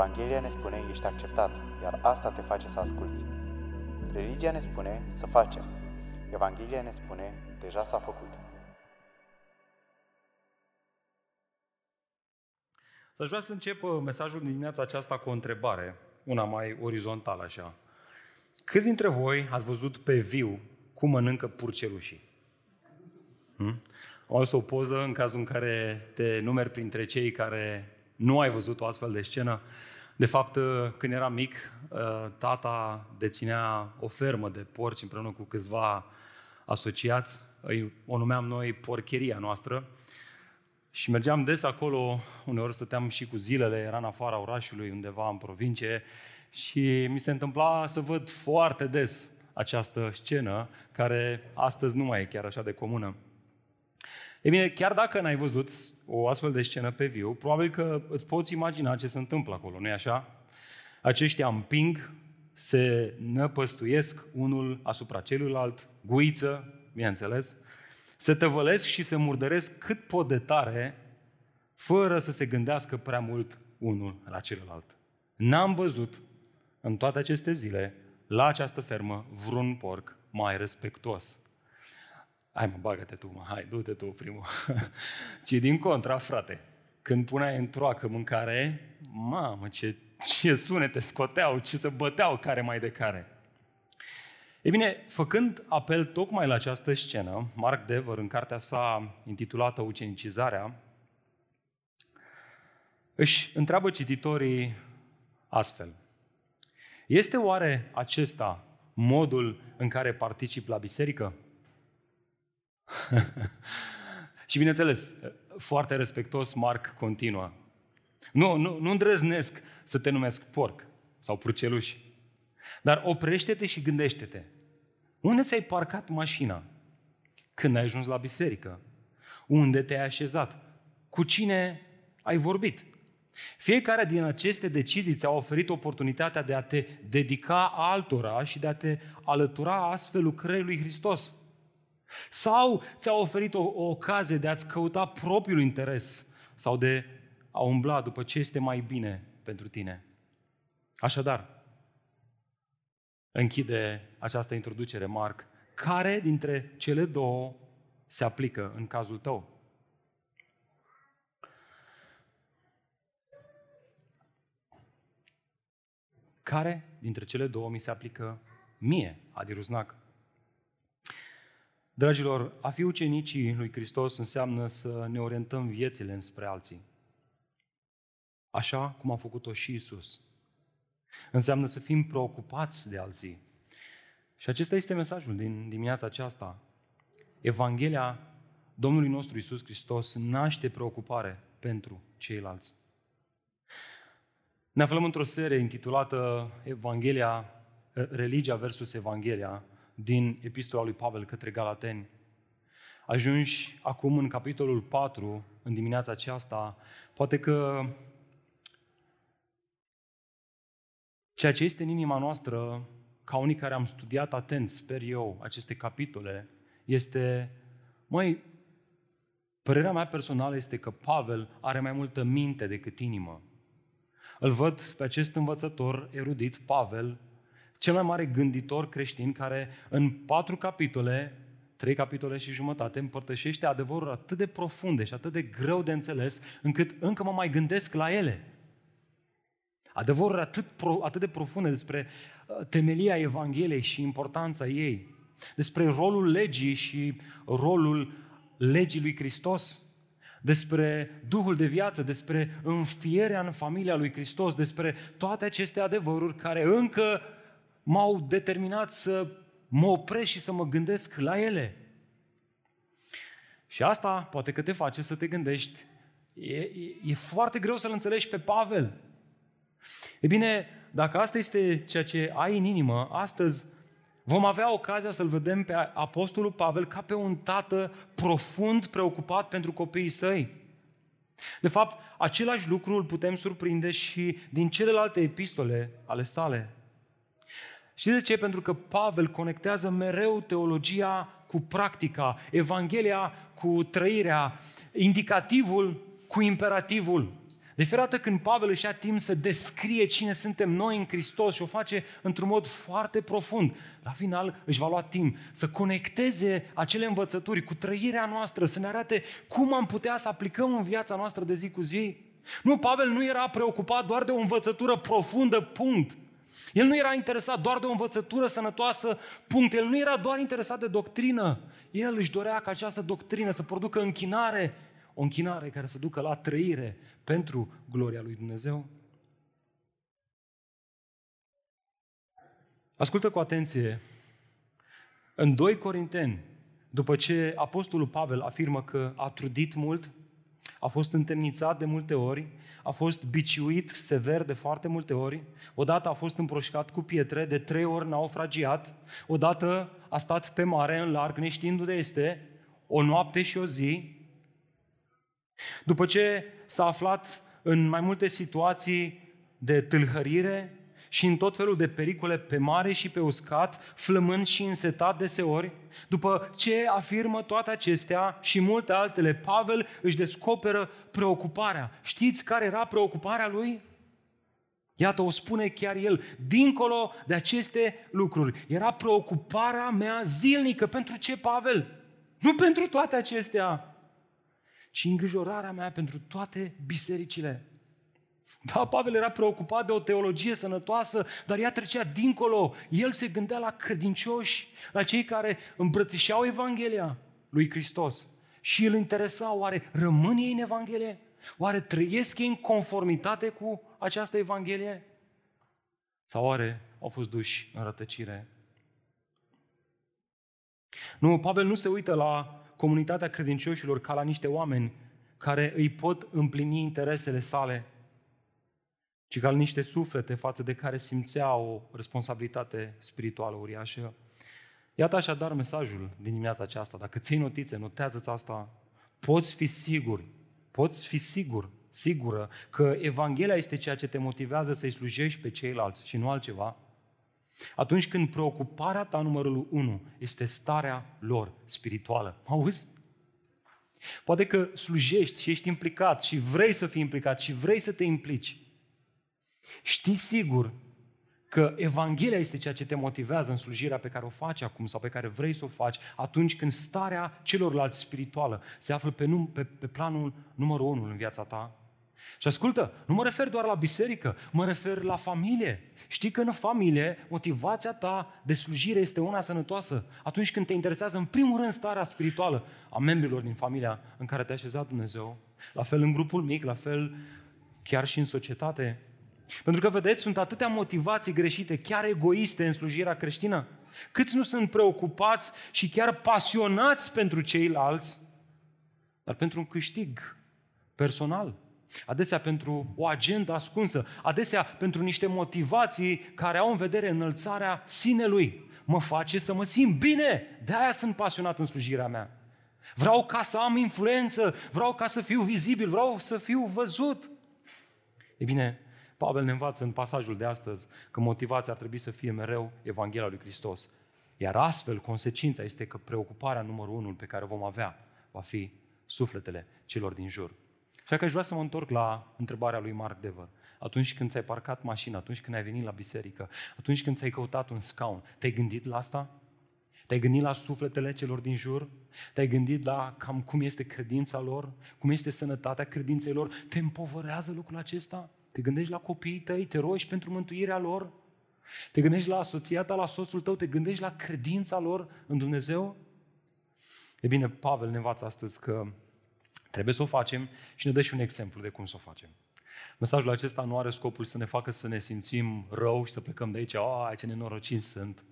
Evanghelia ne spune, ești acceptat, iar asta te face să asculți. Religia ne spune să facem. Evanghelia ne spune, deja s-a făcut. Aș vrea să încep uh, mesajul din dimineața aceasta cu o întrebare, una mai orizontală așa. Câți dintre voi ați văzut pe viu cum mănâncă purcelușii? Hmm? Am adus o poză în cazul în care te numeri printre cei care nu ai văzut o astfel de scenă. De fapt, uh, când eram mic, uh, tata deținea o fermă de porci împreună cu câțiva asociați. O numeam noi porcheria noastră. Și mergeam des acolo, uneori stăteam și cu zilele, era în afara orașului, undeva în provincie, și mi se întâmpla să văd foarte des această scenă, care astăzi nu mai e chiar așa de comună. E bine, chiar dacă n-ai văzut o astfel de scenă pe viu, probabil că îți poți imagina ce se întâmplă acolo, nu-i așa? Aceștia împing, se năpăstuiesc unul asupra celuilalt, guiță, bineînțeles, se tăvălesc și se murdăresc cât pot de tare, fără să se gândească prea mult unul la celălalt. N-am văzut în toate aceste zile la această fermă vreun porc mai respectuos Hai mă, bagă-te tu, mă, hai, du-te tu primul. Ci din contra, frate, când puneai în troacă mâncare, mamă, ce, ce sunete scoteau, ce se băteau care mai de care. E bine, făcând apel tocmai la această scenă, Mark Dever, în cartea sa intitulată Ucenicizarea, își întreabă cititorii astfel. Este oare acesta modul în care particip la biserică? și bineînțeles, foarte respectos, Marc continuă. Nu, nu, nu îndrăznesc să te numesc porc sau purceluș, dar oprește-te și gândește-te. Unde ți-ai parcat mașina? Când ai ajuns la biserică? Unde te-ai așezat? Cu cine ai vorbit? Fiecare din aceste decizii ți-a oferit oportunitatea de a te dedica altora și de a te alătura astfel lucrării lui Hristos. Sau ți-a oferit o, o ocazie de a-ți căuta propriul interes sau de a umbla după ce este mai bine pentru tine. Așadar, închide această introducere, Marc, care dintre cele două se aplică în cazul tău? Care dintre cele două mi se aplică mie, Adi Ruznac? Dragilor, a fi ucenicii lui Hristos înseamnă să ne orientăm viețile înspre alții. Așa cum a făcut-o și Isus. Înseamnă să fim preocupați de alții. Și acesta este mesajul din dimineața aceasta. Evanghelia Domnului nostru Isus Hristos naște preocupare pentru ceilalți. Ne aflăm într-o serie intitulată Evanghelia, Religia versus Evanghelia, din epistola lui Pavel către Galateni. Ajungi acum în capitolul 4, în dimineața aceasta, poate că ceea ce este în inima noastră, ca unii care am studiat atent, sper eu, aceste capitole, este, mai părerea mea personală este că Pavel are mai multă minte decât inimă. Îl văd pe acest învățător erudit, Pavel, cel mai mare gânditor creștin care în patru capitole, trei capitole și jumătate, împărtășește adevăruri atât de profunde și atât de greu de înțeles, încât încă mă mai gândesc la ele. Adevăruri atât, pro, atât de profunde despre uh, temelia Evangheliei și importanța ei, despre rolul legii și rolul legii lui Hristos, despre Duhul de viață, despre înfierea în familia lui Hristos, despre toate aceste adevăruri care încă m-au determinat să mă opresc și să mă gândesc la ele. Și asta poate că te face să te gândești. E, e, e foarte greu să-l înțelegi pe Pavel. E bine, dacă asta este ceea ce ai în inimă, astăzi vom avea ocazia să-l vedem pe Apostolul Pavel ca pe un tată profund preocupat pentru copiii săi. De fapt, același lucru îl putem surprinde și din celelalte epistole ale sale. Știți de ce? Pentru că Pavel conectează mereu teologia cu practica, Evanghelia cu trăirea, indicativul cu imperativul. De fiecare dată când Pavel își ia timp să descrie cine suntem noi în Hristos și o face într-un mod foarte profund, la final își va lua timp să conecteze acele învățături cu trăirea noastră, să ne arate cum am putea să aplicăm în viața noastră de zi cu zi. Nu, Pavel nu era preocupat doar de o învățătură profundă, punct. El nu era interesat doar de o învățătură sănătoasă, punct. El nu era doar interesat de doctrină. El își dorea ca această doctrină să producă închinare, o închinare care să ducă la trăire pentru gloria lui Dumnezeu. Ascultă cu atenție. În 2 Corinteni, după ce Apostolul Pavel afirmă că a trudit mult, a fost întemnițat de multe ori, a fost biciuit sever de foarte multe ori, odată a fost împroșcat cu pietre, de trei ori naufragiat, odată a stat pe mare în larg neștiind unde este, o noapte și o zi. După ce s-a aflat în mai multe situații de tâlhărire, și în tot felul de pericole pe mare și pe uscat, flămând și însetat deseori. După ce afirmă toate acestea și multe altele, Pavel își descoperă preocuparea. Știți care era preocuparea lui? Iată, o spune chiar el, dincolo de aceste lucruri. Era preocuparea mea zilnică. Pentru ce, Pavel? Nu pentru toate acestea, ci îngrijorarea mea pentru toate bisericile. Da, Pavel era preocupat de o teologie sănătoasă, dar ea trecea dincolo. El se gândea la credincioși, la cei care îmbrățișeau Evanghelia lui Hristos. Și îl interesa, oare rămân ei în Evanghelie? Oare trăiesc ei în conformitate cu această Evanghelie? Sau oare au fost duși în rătăcire? Nu, Pavel nu se uită la comunitatea credincioșilor ca la niște oameni care îi pot împlini interesele sale, ci ca niște suflete față de care simțea o responsabilitate spirituală uriașă. Iată așadar mesajul din dimineața aceasta. Dacă ții notițe, notează-ți asta. Poți fi sigur, poți fi sigur, sigură că Evanghelia este ceea ce te motivează să-i slujești pe ceilalți și nu altceva. Atunci când preocuparea ta numărul unu este starea lor spirituală. Auzi? Poate că slujești și ești implicat și vrei să fii implicat și vrei să te implici. Știi sigur că Evanghelia este ceea ce te motivează în slujirea pe care o faci acum sau pe care vrei să o faci atunci când starea celorlalți spirituală se află pe, num, pe, pe planul numărul unu în viața ta. Și ascultă, nu mă refer doar la biserică, mă refer la familie. Știi că în familie motivația ta de slujire este una sănătoasă atunci când te interesează în primul rând starea spirituală a membrilor din familia în care te-a așezat Dumnezeu. La fel în grupul mic, la fel chiar și în societate. Pentru că, vedeți, sunt atâtea motivații greșite, chiar egoiste în slujirea creștină. Câți nu sunt preocupați și chiar pasionați pentru ceilalți, dar pentru un câștig personal. Adesea pentru o agendă ascunsă, adesea pentru niște motivații care au în vedere înălțarea sinelui. Mă face să mă simt bine, de aia sunt pasionat în slujirea mea. Vreau ca să am influență, vreau ca să fiu vizibil, vreau să fiu văzut. E bine, Pavel ne învață în pasajul de astăzi că motivația ar trebui să fie mereu Evanghelia lui Hristos. Iar astfel, consecința este că preocuparea numărul unu pe care o vom avea va fi sufletele celor din jur. Așa că aș vrea să mă întorc la întrebarea lui Mark Dever. Atunci când ți-ai parcat mașina, atunci când ai venit la biserică, atunci când ți-ai căutat un scaun, te-ai gândit la asta? Te-ai gândit la sufletele celor din jur? Te-ai gândit la cam cum este credința lor? Cum este sănătatea credinței lor? Te împovărează lucrul acesta? Te gândești la copiii tăi, te rogi pentru mântuirea lor? Te gândești la soția ta, la soțul tău, te gândești la credința lor în Dumnezeu? E bine, Pavel ne învață astăzi că trebuie să o facem și ne dă și un exemplu de cum să o facem. Mesajul acesta nu are scopul să ne facă să ne simțim rău și să plecăm de aici, ai ce nenorociți sunt,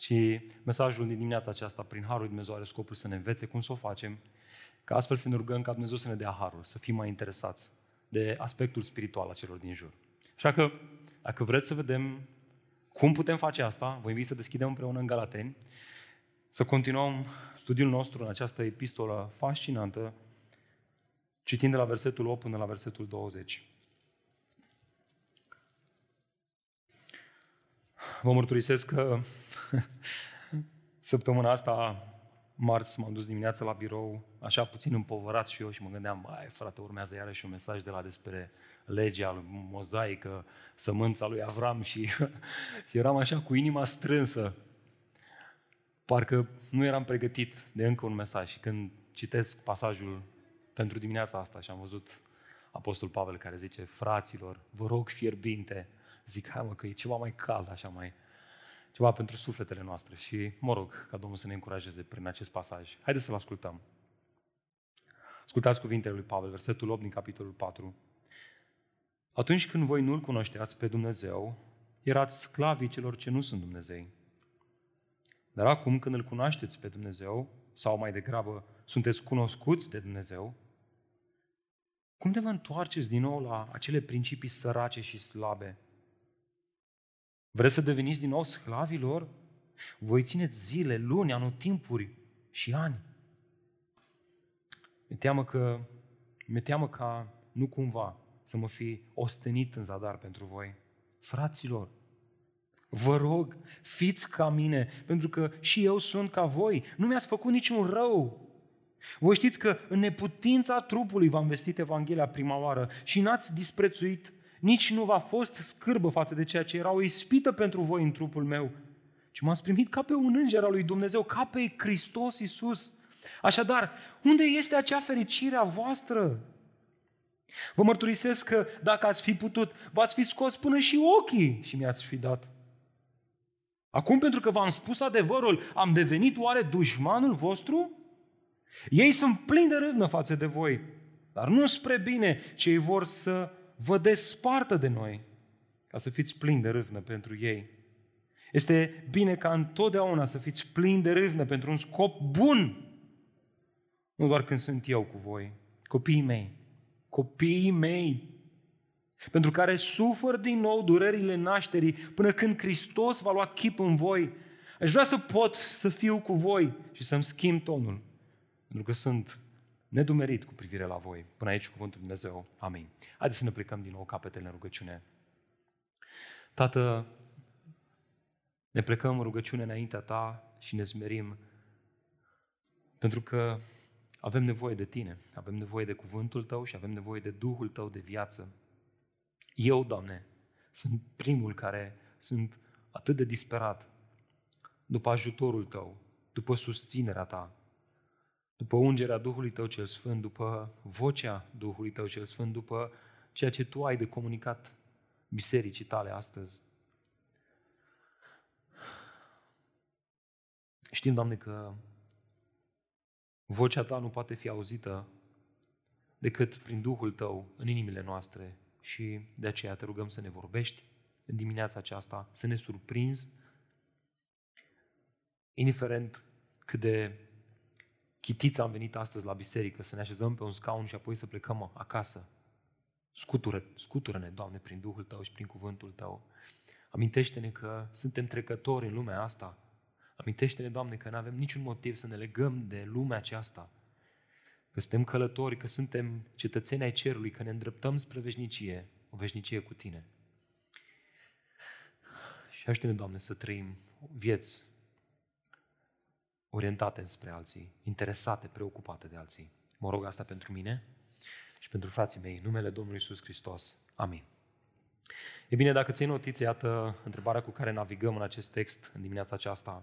ci mesajul din dimineața aceasta, prin Harul Dumnezeu, are scopul să ne învețe cum să o facem, ca astfel să ne rugăm ca Dumnezeu să ne dea Harul, să fim mai interesați de aspectul spiritual a celor din jur. Așa că dacă vreți să vedem cum putem face asta, vă invit să deschidem împreună în Galateni, să continuăm studiul nostru în această epistolă fascinantă, citind de la versetul 8 până la versetul 20. Vă mărturisesc că săptămâna asta, marți, m-am dus dimineața la birou, așa puțin împovărat și eu și mă gândeam, bai, frate, urmează iarăși un mesaj de la despre legea lui mozaică, sămânța lui Avram și, și eram așa cu inima strânsă. Parcă nu eram pregătit de încă un mesaj și când citesc pasajul pentru dimineața asta și am văzut Apostol Pavel care zice, fraților, vă rog fierbinte, zic, hai mă, că e ceva mai cald, așa mai, ceva pentru sufletele noastre și mă rog ca Domnul să ne încurajeze prin acest pasaj. Haideți să-l ascultăm. Ascultați cuvintele lui Pavel, versetul 8 din capitolul 4. Atunci când voi nu-L cunoșteați pe Dumnezeu, erați sclavii celor ce nu sunt Dumnezei. Dar acum când îl cunoașteți pe Dumnezeu, sau mai degrabă sunteți cunoscuți de Dumnezeu, cum te vă întoarceți din nou la acele principii sărace și slabe? Vreți să deveniți din nou sclavilor? Voi țineți zile, luni, anotimpuri și ani. Mi teamă că, mi teamă ca nu cumva să mă fi ostenit în zadar pentru voi. Fraților, vă rog, fiți ca mine, pentru că și eu sunt ca voi. Nu mi-ați făcut niciun rău. Voi știți că în neputința trupului v-am vestit Evanghelia prima oară și n-ați disprețuit, nici nu v-a fost scârbă față de ceea ce era o ispită pentru voi în trupul meu, ci m-ați primit ca pe un înger al lui Dumnezeu, ca pe Hristos Iisus. Așadar, unde este acea fericire a voastră? Vă mărturisesc că dacă ați fi putut, v-ați fi scos până și ochii și mi-ați fi dat. Acum, pentru că v-am spus adevărul, am devenit oare dușmanul vostru? Ei sunt plini de râvnă față de voi, dar nu spre bine, ci ei vor să vă despartă de noi, ca să fiți plini de râvnă pentru ei. Este bine ca întotdeauna să fiți plini de râvnă pentru un scop bun, nu doar când sunt eu cu voi, copiii mei copiii mei, pentru care sufăr din nou durerile nașterii până când Hristos va lua chip în voi. Aș vrea să pot să fiu cu voi și să-mi schimb tonul, pentru că sunt nedumerit cu privire la voi. Până aici cuvântul Dumnezeu. Amin. Haideți să ne plecăm din nou capetele în rugăciune. Tată, ne plecăm în rugăciune înaintea Ta și ne zmerim pentru că avem nevoie de tine, avem nevoie de cuvântul tău și avem nevoie de Duhul tău de viață. Eu, Doamne, sunt primul care sunt atât de disperat după ajutorul tău, după susținerea ta, după ungerea Duhului tău cel Sfânt, după vocea Duhului tău cel Sfânt, după ceea ce tu ai de comunicat bisericii tale astăzi. Știm, Doamne, că Vocea ta nu poate fi auzită decât prin Duhul tău în inimile noastre și de aceea te rugăm să ne vorbești în dimineața aceasta, să ne surprinzi, indiferent cât de chitiți am venit astăzi la biserică, să ne așezăm pe un scaun și apoi să plecăm acasă. Scutură, scutură-ne, Doamne, prin Duhul Tău și prin cuvântul Tău. Amintește-ne că suntem trecători în lumea asta, Amintește-ne, Doamne, că nu avem niciun motiv să ne legăm de lumea aceasta, că suntem călători, că suntem cetățeni ai cerului, că ne îndreptăm spre veșnicie, o veșnicie cu Tine. Și ajută-ne, Doamne, să trăim vieți orientate spre alții, interesate, preocupate de alții. Mă rog asta pentru mine și pentru frații mei, în numele Domnului Iisus Hristos. Amin. E bine, dacă ții notițe, iată întrebarea cu care navigăm în acest text în dimineața aceasta.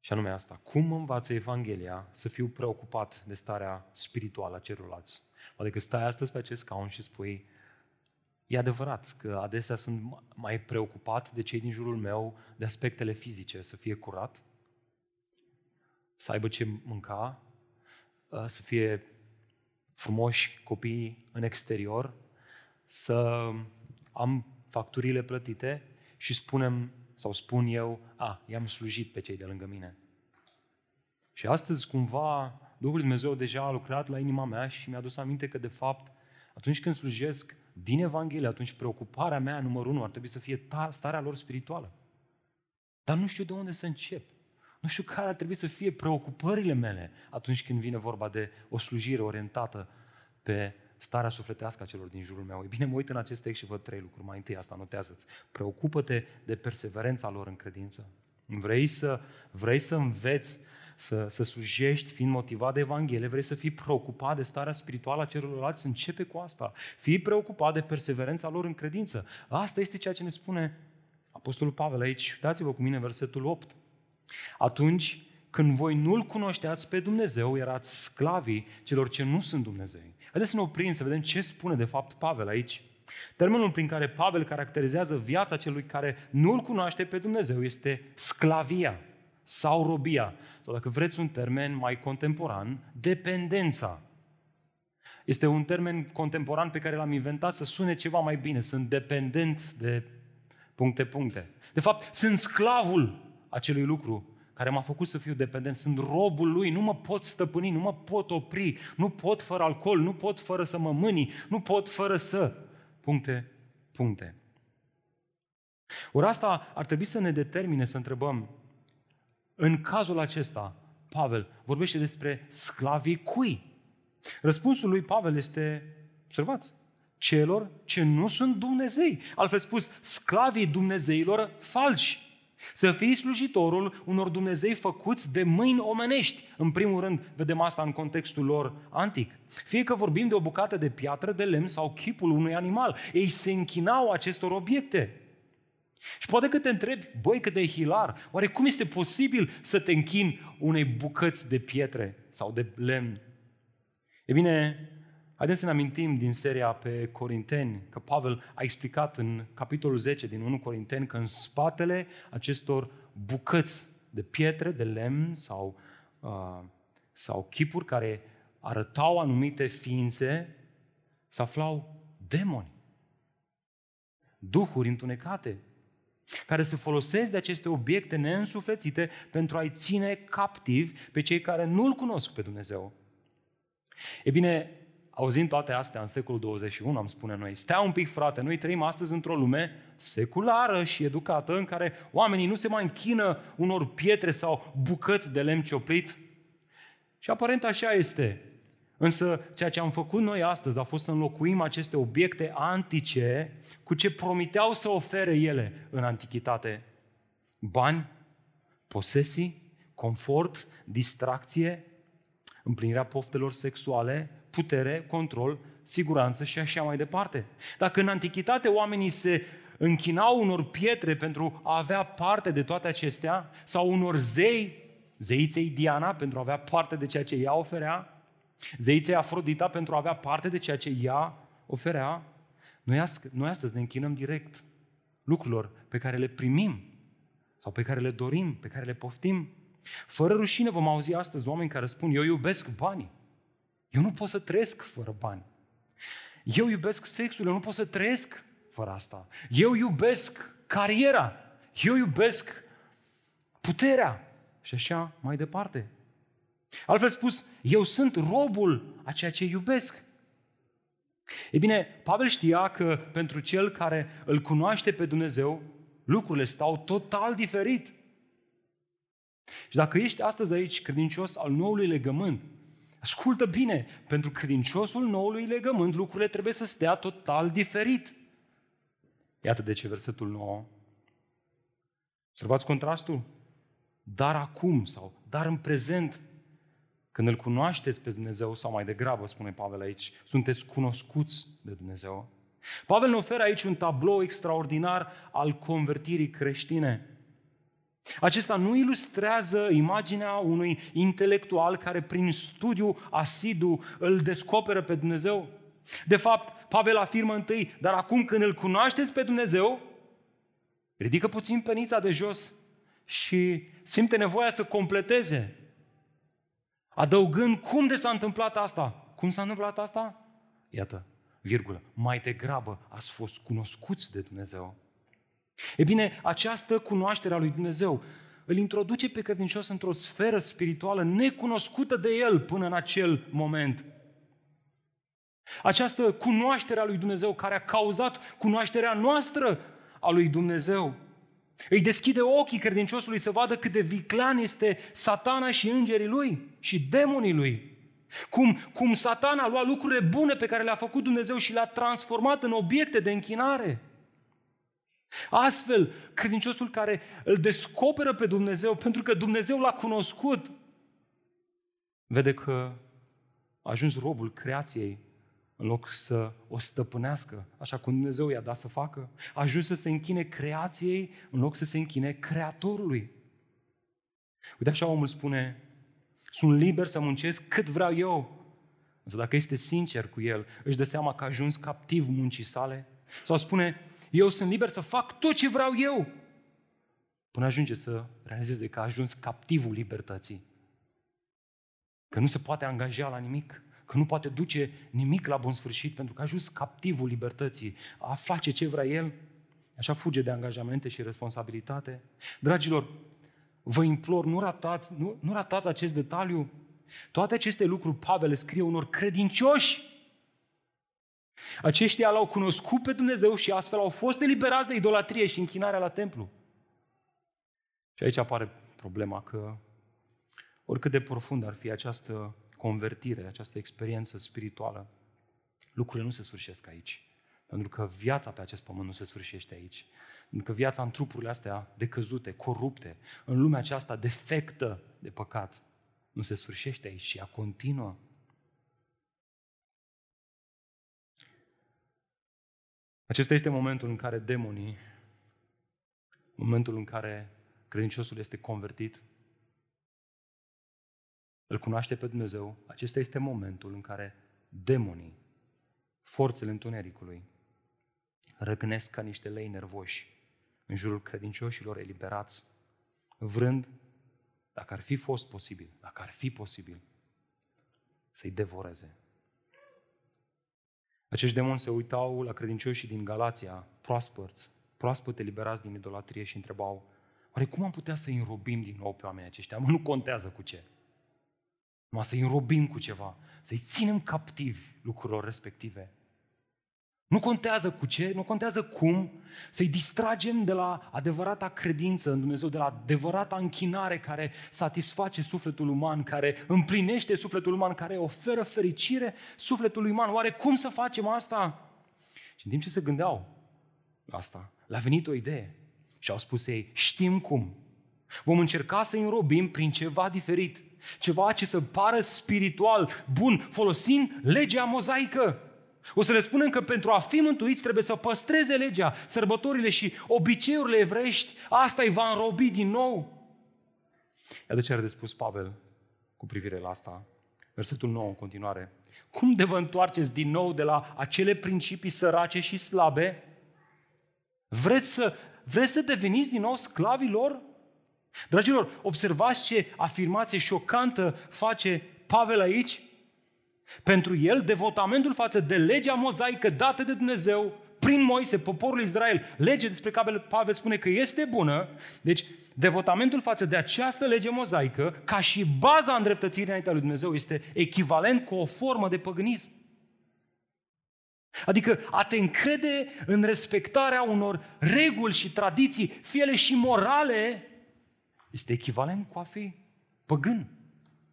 Și anume asta, cum mă învață Evanghelia să fiu preocupat de starea spirituală a celorlalți? Adică stai astăzi pe acest scaun și spui, e adevărat că adesea sunt mai preocupat de cei din jurul meu, de aspectele fizice, să fie curat, să aibă ce mânca, ă, să fie frumoși copii în exterior, să am facturile plătite și spunem sau spun eu, a, i-am slujit pe cei de lângă mine. Și astăzi, cumva, Duhul Dumnezeu deja a lucrat la inima mea și mi-a dus aminte că, de fapt, atunci când slujesc, din Evanghelie, atunci preocuparea mea numărul unu ar trebui să fie starea lor spirituală. Dar nu știu de unde să încep. Nu știu care ar trebui să fie preocupările mele atunci când vine vorba de o slujire orientată pe starea sufletească a celor din jurul meu. E bine, mă uit în acest text și văd trei lucruri. Mai întâi asta, notează-ți. Preocupă-te de perseverența lor în credință. Vrei să, vrei să înveți să, să slujești fiind motivat de Evanghelie, vrei să fii preocupat de starea spirituală a celorlalți, începe cu asta. Fii preocupat de perseverența lor în credință. Asta este ceea ce ne spune Apostolul Pavel aici. Uitați-vă cu mine versetul 8. Atunci când voi nu-L cunoșteați pe Dumnezeu, erați sclavii celor ce nu sunt Dumnezei. Haideți să ne oprim să vedem ce spune de fapt Pavel aici. Termenul prin care Pavel caracterizează viața celui care nu-L cunoaște pe Dumnezeu este sclavia sau robia. Sau dacă vreți un termen mai contemporan, dependența. Este un termen contemporan pe care l-am inventat să sune ceva mai bine. Sunt dependent de puncte, puncte. De fapt, sunt sclavul acelui lucru care m-a făcut să fiu dependent. Sunt robul lui, nu mă pot stăpâni, nu mă pot opri, nu pot fără alcool, nu pot fără să mă mâni, nu pot fără să... Puncte, puncte. Ori asta ar trebui să ne determine să întrebăm, în cazul acesta, Pavel vorbește despre sclavii cui? Răspunsul lui Pavel este, observați, celor ce nu sunt Dumnezei. Altfel spus, sclavii Dumnezeilor falși. Să fii slujitorul unor Dumnezei făcuți de mâini omenești. În primul rând, vedem asta în contextul lor antic. Fie că vorbim de o bucată de piatră, de lemn sau chipul unui animal. Ei se închinau acestor obiecte. Și poate că te întrebi, băi, cât de hilar, oare cum este posibil să te închini unei bucăți de pietre sau de lemn? E bine, Haideți să ne amintim din seria pe Corinteni că Pavel a explicat în capitolul 10 din 1 Corinteni că în spatele acestor bucăți de pietre, de lemn sau, uh, sau chipuri care arătau anumite ființe, se aflau demoni, duhuri întunecate, care se folosesc de aceste obiecte neînsuflețite pentru a-i ține captivi pe cei care nu-L cunosc pe Dumnezeu. E bine, auzind toate astea în secolul 21, am spune noi, stea un pic frate, noi trăim astăzi într-o lume seculară și educată în care oamenii nu se mai închină unor pietre sau bucăți de lemn cioplit. Și aparent așa este. Însă ceea ce am făcut noi astăzi a fost să înlocuim aceste obiecte antice cu ce promiteau să ofere ele în antichitate. Bani, posesii, confort, distracție, împlinirea poftelor sexuale, putere, control, siguranță și așa mai departe. Dacă în antichitate oamenii se închinau unor pietre pentru a avea parte de toate acestea, sau unor zei, zeiței Diana pentru a avea parte de ceea ce ea oferea, zeiței Afrodita pentru a avea parte de ceea ce ea oferea, noi, noi astăzi ne închinăm direct lucrurilor pe care le primim sau pe care le dorim, pe care le poftim. Fără rușine vom auzi astăzi oameni care spun, eu iubesc banii. Eu nu pot să trăiesc fără bani. Eu iubesc sexul, eu nu pot să trăiesc fără asta. Eu iubesc cariera, eu iubesc puterea și așa mai departe. Altfel spus, eu sunt robul a ceea ce iubesc. E bine, Pavel știa că pentru cel care îl cunoaște pe Dumnezeu, lucrurile stau total diferit. Și dacă ești astăzi aici credincios al noului legământ, Ascultă bine, pentru credinciosul noului legământ lucrurile trebuie să stea total diferit. Iată de ce versetul 9. Observați contrastul? Dar acum sau dar în prezent, când îl cunoașteți pe Dumnezeu, sau mai degrabă, spune Pavel aici, sunteți cunoscuți de Dumnezeu. Pavel ne oferă aici un tablou extraordinar al convertirii creștine. Acesta nu ilustrează imaginea unui intelectual care prin studiu asidu îl descoperă pe Dumnezeu. De fapt, Pavel afirmă întâi, dar acum când îl cunoașteți pe Dumnezeu, ridică puțin penița de jos și simte nevoia să completeze. Adăugând cum de s-a întâmplat asta? Cum s-a întâmplat asta? Iată, virgulă, mai degrabă ați fost cunoscuți de Dumnezeu. E bine, această cunoaștere a lui Dumnezeu îl introduce pe credincios într-o sferă spirituală necunoscută de el până în acel moment. Această cunoaștere a lui Dumnezeu care a cauzat cunoașterea noastră a lui Dumnezeu. Îi deschide ochii credinciosului să vadă cât de viclean este satana și îngerii lui și demonii lui. Cum, cum satana a luat lucrurile bune pe care le-a făcut Dumnezeu și le-a transformat în obiecte de închinare. Astfel, credinciosul care îl descoperă pe Dumnezeu pentru că Dumnezeu l-a cunoscut, vede că a ajuns robul creației în loc să o stăpânească, așa cum Dumnezeu i-a dat să facă. A ajuns să se închine creației în loc să se închine creatorului. Uite așa omul spune, sunt liber să muncesc cât vreau eu. Însă dacă este sincer cu el, își dă seama că a ajuns captiv muncii sale. Sau spune, eu sunt liber să fac tot ce vreau eu. Până ajunge să realizeze că a ajuns captivul libertății. Că nu se poate angaja la nimic, că nu poate duce nimic la bun sfârșit pentru că a ajuns captivul libertății, a face ce vrea el, așa fuge de angajamente și responsabilitate. Dragilor, vă implor, nu ratați, nu, nu ratați acest detaliu. Toate aceste lucruri Pavel le scrie unor credincioși. Aceștia l-au cunoscut pe Dumnezeu și astfel au fost eliberați de idolatrie și închinarea la templu. Și aici apare problema că oricât de profund ar fi această convertire, această experiență spirituală, lucrurile nu se sfârșesc aici. Pentru că viața pe acest pământ nu se sfârșește aici. Pentru că viața în trupurile astea decăzute, corupte, în lumea aceasta defectă de păcat, nu se sfârșește aici, și ea continuă. Acesta este momentul în care demonii, momentul în care credinciosul este convertit, îl cunoaște pe Dumnezeu, acesta este momentul în care demonii, forțele întunericului, răgnesc ca niște lei nervoși în jurul credincioșilor eliberați, vrând, dacă ar fi fost posibil, dacă ar fi posibil, să-i devoreze. Acești demoni se uitau la credincioșii din Galația, proaspăți, proaspăt eliberați din idolatrie și întrebau, oare cum am putea să-i înrobim din nou pe oamenii aceștia? Mă, nu contează cu ce. Numai să-i înrobim cu ceva, să-i ținem captivi lucrurilor respective. Nu contează cu ce, nu contează cum, să-i distragem de la adevărata credință în Dumnezeu, de la adevărata închinare care satisface sufletul uman, care împlinește sufletul uman, care oferă fericire sufletului uman. Oare cum să facem asta? Și în timp ce se gândeau la asta, le-a venit o idee și au spus ei, știm cum. Vom încerca să-i înrobim prin ceva diferit ceva ce să pară spiritual, bun, folosind legea mozaică. O să le spunem că pentru a fi mântuiți trebuie să păstreze legea, sărbătorile și obiceiurile evrești. Asta îi va înrobi din nou. Iată ce are de spus Pavel cu privire la asta. Versetul 9 în continuare. Cum de vă întoarceți din nou de la acele principii sărace și slabe? Vreți să, vreți să deveniți din nou sclavii lor? Dragilor, observați ce afirmație șocantă face Pavel aici? Pentru el, devotamentul față de legea mozaică dată de Dumnezeu prin Moise, poporul Israel, lege despre care Pavel spune că este bună, deci devotamentul față de această lege mozaică, ca și baza îndreptățirii înaintea lui Dumnezeu, este echivalent cu o formă de păgânism. Adică a te încrede în respectarea unor reguli și tradiții, fie ele și morale, este echivalent cu a fi păgân.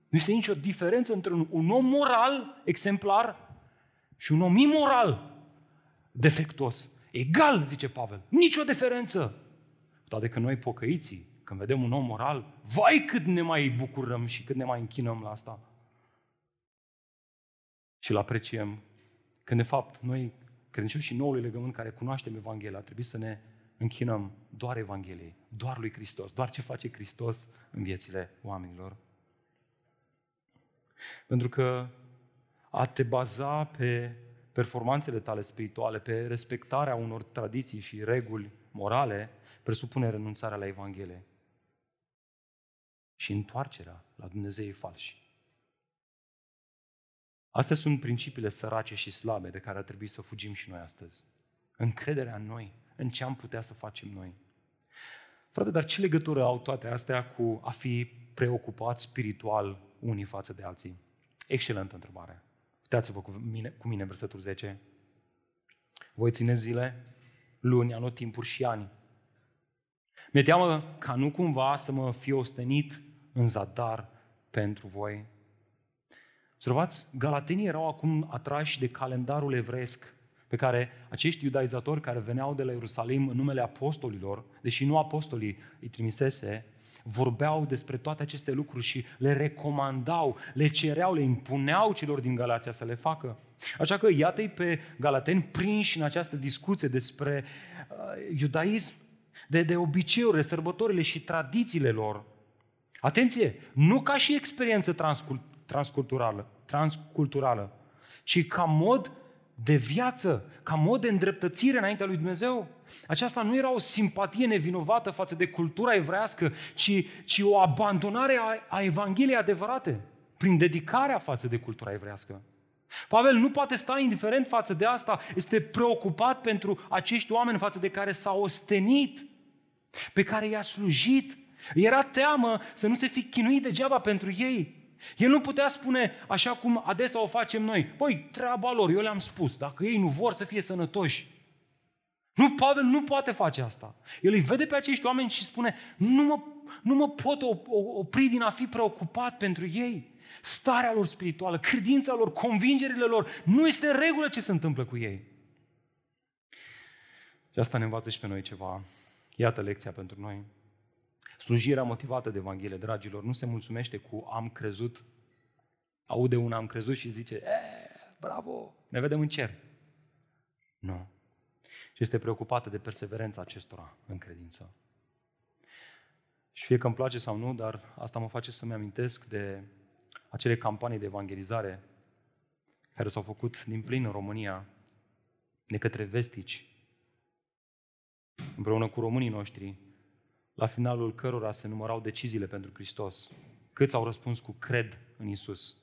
Nu este nicio diferență între un, un om moral exemplar și un om imoral defectuos. Egal, zice Pavel. Nicio diferență. Toate că noi pocăiții, când vedem un om moral, vai cât ne mai bucurăm și cât ne mai închinăm la asta. Și îl apreciem. Când de fapt noi, credincioși și noului legământ care cunoaștem Evanghelia, trebuie să ne închinăm doar Evangheliei, doar lui Hristos, doar ce face Hristos în viețile oamenilor. Pentru că a te baza pe performanțele tale spirituale, pe respectarea unor tradiții și reguli morale, presupune renunțarea la Evanghelie și întoarcerea la Dumnezei falși. Astea sunt principiile sărace și slabe de care ar trebui să fugim și noi astăzi. Încrederea în noi, în ce am putea să facem noi. Frate, dar ce legătură au toate astea cu a fi preocupați spiritual unii față de alții? Excelentă întrebare. Uitați-vă cu mine, cu mine versetul 10. Voi ține zile, luni, anotimpuri și ani. Mi-e teamă ca nu cumva să mă fie ostenit în zadar pentru voi. Observați, galatenii erau acum atrași de calendarul evreiesc pe care acești iudaizatori care veneau de la Ierusalim în numele apostolilor, deși nu apostolii îi trimisese, vorbeau despre toate aceste lucruri și le recomandau, le cereau, le impuneau celor din Galația să le facă. Așa că iată-i pe galateni prinși în această discuție despre uh, iudaism, de, de obiceiurile, sărbătorile și tradițiile lor. Atenție, nu ca și experiență transculturală, transculturală, ci ca mod de viață, ca mod de îndreptățire înaintea lui Dumnezeu. Aceasta nu era o simpatie nevinovată față de cultura evrească, ci, ci o abandonare a, a Evangheliei adevărate, prin dedicarea față de cultura evrească. Pavel nu poate sta indiferent față de asta, este preocupat pentru acești oameni față de care s-a ostenit, pe care i-a slujit. Era teamă să nu se fi chinuit degeaba pentru ei. El nu putea spune așa cum adesea o facem noi. Păi, treaba lor, eu le-am spus, dacă ei nu vor să fie sănătoși. Nu, Pavel nu poate face asta. El îi vede pe acești oameni și spune, nu mă, nu mă pot opri din a fi preocupat pentru ei. Starea lor spirituală, credința lor, convingerile lor, nu este în regulă ce se întâmplă cu ei. Și asta ne învață și pe noi ceva. Iată lecția pentru noi. Slujirea motivată de Evanghelie, dragilor, nu se mulțumește cu am crezut, aude un am crezut și zice, e, bravo, ne vedem în cer. Nu. Și este preocupată de perseverența acestora în credință. Și fie că îmi place sau nu, dar asta mă face să-mi amintesc de acele campanii de evangelizare care s-au făcut din plin în România de către vestici, împreună cu românii noștri, la finalul cărora se numărau deciziile pentru Hristos. Câți au răspuns cu cred în Isus.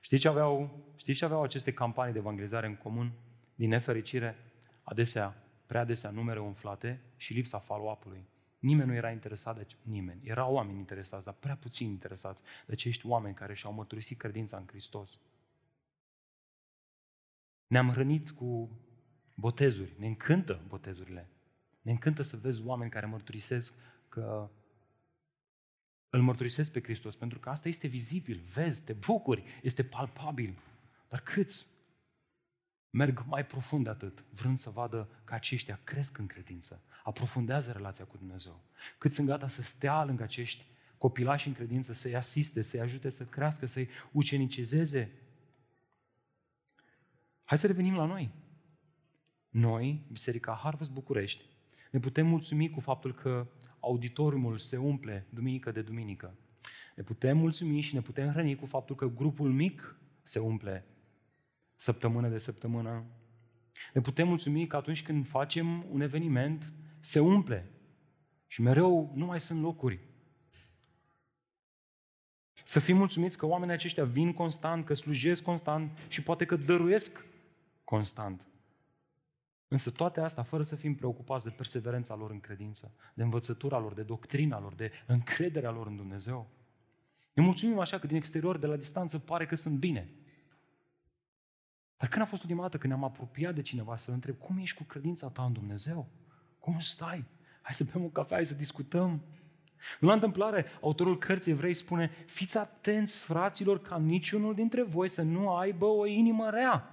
Știți ce aveau, știți ce aveau aceste campanii de evangelizare în comun? Din nefericire, adesea, prea adesea numere umflate și lipsa follow-up-ului. Nimeni nu era interesat de nimeni. Erau oameni interesați, dar prea puțini interesați de acești oameni care și-au mărturisit credința în Hristos. Ne-am hrănit cu botezuri. Ne încântă botezurile. Ne încântă să vezi oameni care mărturisesc că îl mărturisesc pe Hristos, pentru că asta este vizibil, vezi, te bucuri, este palpabil. Dar câți merg mai profund de atât, vrând să vadă că aceștia cresc în credință, aprofundează relația cu Dumnezeu. Cât sunt gata să stea lângă acești copilași în credință, să-i asiste, să-i ajute să crească, să-i ucenicizeze. Hai să revenim la noi. Noi, Biserica Harvest București, ne putem mulțumi cu faptul că auditoriumul se umple duminică de duminică. Ne putem mulțumi și ne putem hrăni cu faptul că grupul mic se umple săptămână de săptămână. Ne putem mulțumi că atunci când facem un eveniment, se umple. Și mereu nu mai sunt locuri. Să fim mulțumiți că oamenii aceștia vin constant, că slujesc constant și poate că dăruiesc constant. Însă toate astea fără să fim preocupați de perseverența lor în credință, de învățătura lor, de doctrina lor, de încrederea lor în Dumnezeu. Ne mulțumim așa că din exterior, de la distanță, pare că sunt bine. Dar când a fost ultima dată când ne-am apropiat de cineva să-l întreb, cum ești cu credința ta în Dumnezeu? Cum stai? Hai să bem o cafea, hai să discutăm. La întâmplare, autorul cărții evrei spune, fiți atenți, fraților, ca niciunul dintre voi să nu aibă o inimă rea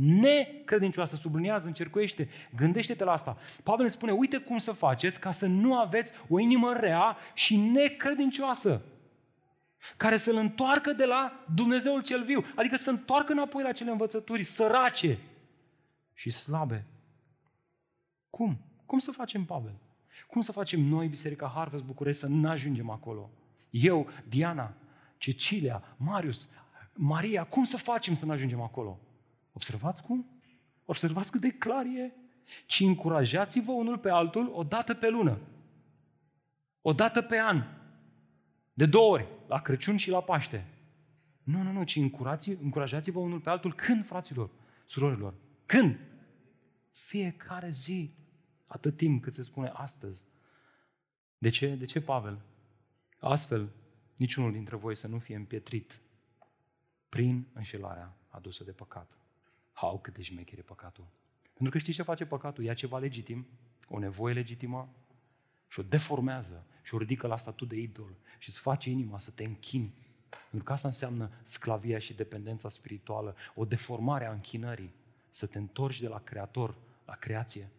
necredincioasă, subliniază, încercuiește, gândește-te la asta. Pavel ne spune, uite cum să faceți ca să nu aveți o inimă rea și necredincioasă, care să-l întoarcă de la Dumnezeul cel viu, adică să întoarcă înapoi la cele învățături sărace și slabe. Cum? Cum să facem, Pavel? Cum să facem noi, Biserica Harvest București, să nu ajungem acolo? Eu, Diana, Cecilia, Marius, Maria, cum să facem să nu ajungem acolo? Observați cum? Observați cât de clar e? Ci încurajați-vă unul pe altul o dată pe lună. O dată pe an. De două ori, la Crăciun și la Paște. Nu, nu, nu, ci încurajați-vă unul pe altul când, fraților, surorilor? Când? Fiecare zi. Atât timp cât se spune astăzi. De ce? De ce, Pavel? Astfel, niciunul dintre voi să nu fie împietrit prin înșelarea adusă de păcat. Hau cât de șmecher e păcatul. Pentru că știi ce face păcatul? Ia ceva legitim, o nevoie legitimă și o deformează și o ridică la statut de idol și îți face inima să te închini. Pentru că asta înseamnă sclavia și dependența spirituală, o deformare a închinării, să te întorci de la Creator la creație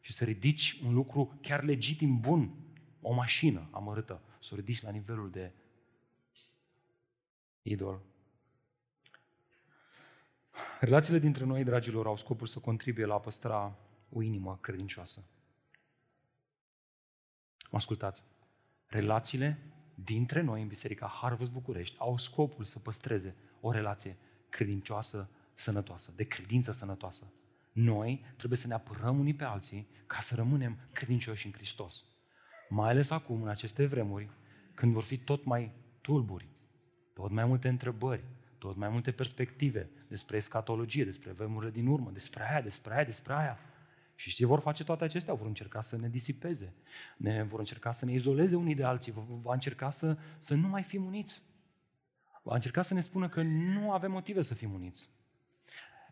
și să ridici un lucru chiar legitim bun, o mașină amărâtă, să o ridici la nivelul de idol. Relațiile dintre noi, dragilor, au scopul să contribuie la a păstra o inimă credincioasă. Mă ascultați. Relațiile dintre noi în Biserica Harvest București au scopul să păstreze o relație credincioasă, sănătoasă, de credință sănătoasă. Noi trebuie să ne apărăm unii pe alții ca să rămânem credincioși în Hristos. Mai ales acum, în aceste vremuri, când vor fi tot mai tulburi, tot mai multe întrebări, tot mai multe perspective despre escatologie, despre vremurile din urmă, despre aia, despre aia, despre aia. Și știi, vor face toate acestea, vor încerca să ne disipeze, ne, vor încerca să ne izoleze unii de alții, vor, vor încerca să, să nu mai fim uniți. Va încerca să ne spună că nu avem motive să fim uniți.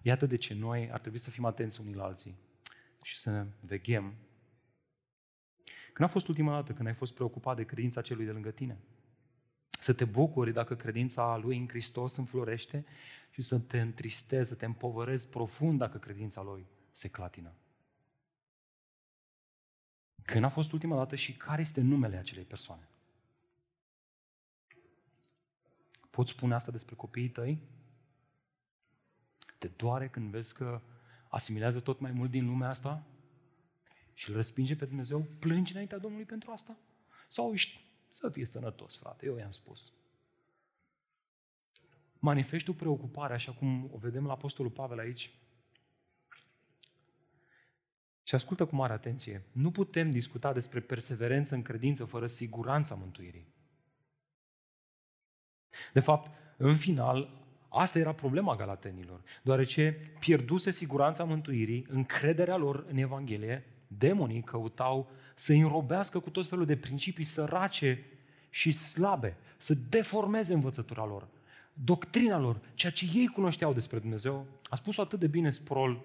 Iată de ce noi ar trebui să fim atenți unii la alții și să ne veghem. Când a fost ultima dată când ai fost preocupat de credința celui de lângă tine? Să te bucuri dacă credința lui în Hristos înflorește și să te întristezi, să te împovărezi profund dacă credința lui se clatină. Când a fost ultima dată și care este numele acelei persoane? Poți spune asta despre copiii tăi? Te doare când vezi că asimilează tot mai mult din lumea asta și îl respinge pe Dumnezeu? Plângi înaintea Domnului pentru asta? Sau ești să fie sănătos, frate, eu i-am spus. Manifesti tu preocupare, așa cum o vedem la Apostolul Pavel aici, și ascultă cu mare atenție. Nu putem discuta despre perseverență în credință fără siguranța mântuirii. De fapt, în final, asta era problema galatenilor, deoarece pierduse siguranța mântuirii, încrederea lor în Evanghelie, demonii căutau să înrobească cu tot felul de principii sărace și slabe, să deformeze învățătura lor, doctrina lor, ceea ce ei cunoșteau despre Dumnezeu. A spus-o atât de bine Sprol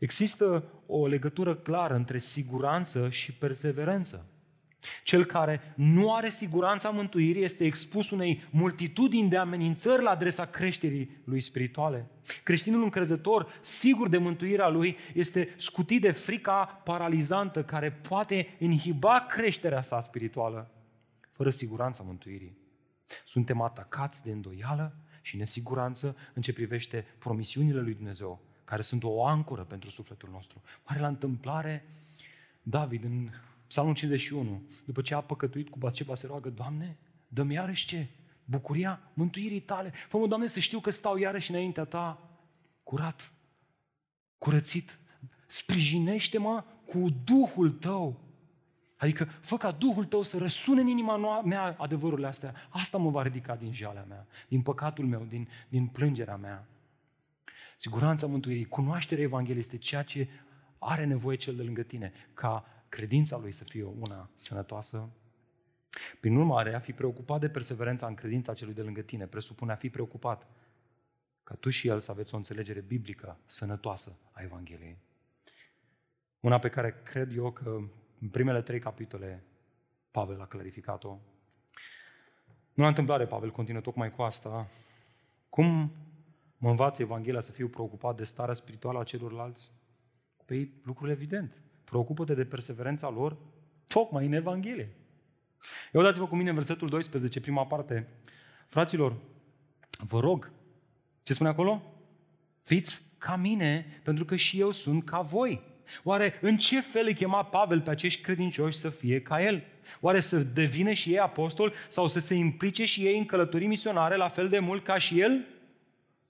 Există o legătură clară între siguranță și perseverență. Cel care nu are siguranța mântuirii este expus unei multitudini de amenințări la adresa creșterii lui spirituale. Creștinul încrezător, sigur de mântuirea lui, este scutit de frica paralizantă care poate inhiba creșterea sa spirituală, fără siguranța mântuirii. Suntem atacați de îndoială și nesiguranță în ce privește promisiunile lui Dumnezeu care sunt o ancoră pentru sufletul nostru. Pare la întâmplare, David în Psalmul 51, după ce a păcătuit cu Batseba, se roagă, Doamne, dă-mi iarăși ce? Bucuria mântuirii tale. Fă-mă, Doamne, să știu că stau iarăși înaintea ta curat, curățit. Sprijinește-mă cu Duhul tău. Adică fă ca Duhul tău să răsune în inima mea adevărurile astea. Asta mă va ridica din jalea mea, din păcatul meu, din, din plângerea mea. Siguranța mântuirii, cunoașterea Evangheliei este ceea ce are nevoie cel de lângă tine, ca credința lui să fie una sănătoasă. Prin urmare, a fi preocupat de perseverența în credința celui de lângă tine presupune a fi preocupat ca tu și el să aveți o înțelegere biblică sănătoasă a Evangheliei. Una pe care cred eu că în primele trei capitole Pavel a clarificat-o. Nu la întâmplare, Pavel continuă tocmai cu asta. Cum mă învață Evanghelia să fiu preocupat de starea spirituală a celorlalți? Păi, lucrul evident. Preocupă-te de perseverența lor tocmai în Evanghelie. Eu dați-vă cu mine în versetul 12, prima parte. Fraților, vă rog, ce spune acolo? Fiți ca mine, pentru că și eu sunt ca voi. Oare în ce fel îi chema Pavel pe acești credincioși să fie ca el? Oare să devină și ei apostol sau să se implice și ei în călătorii misionare la fel de mult ca și el?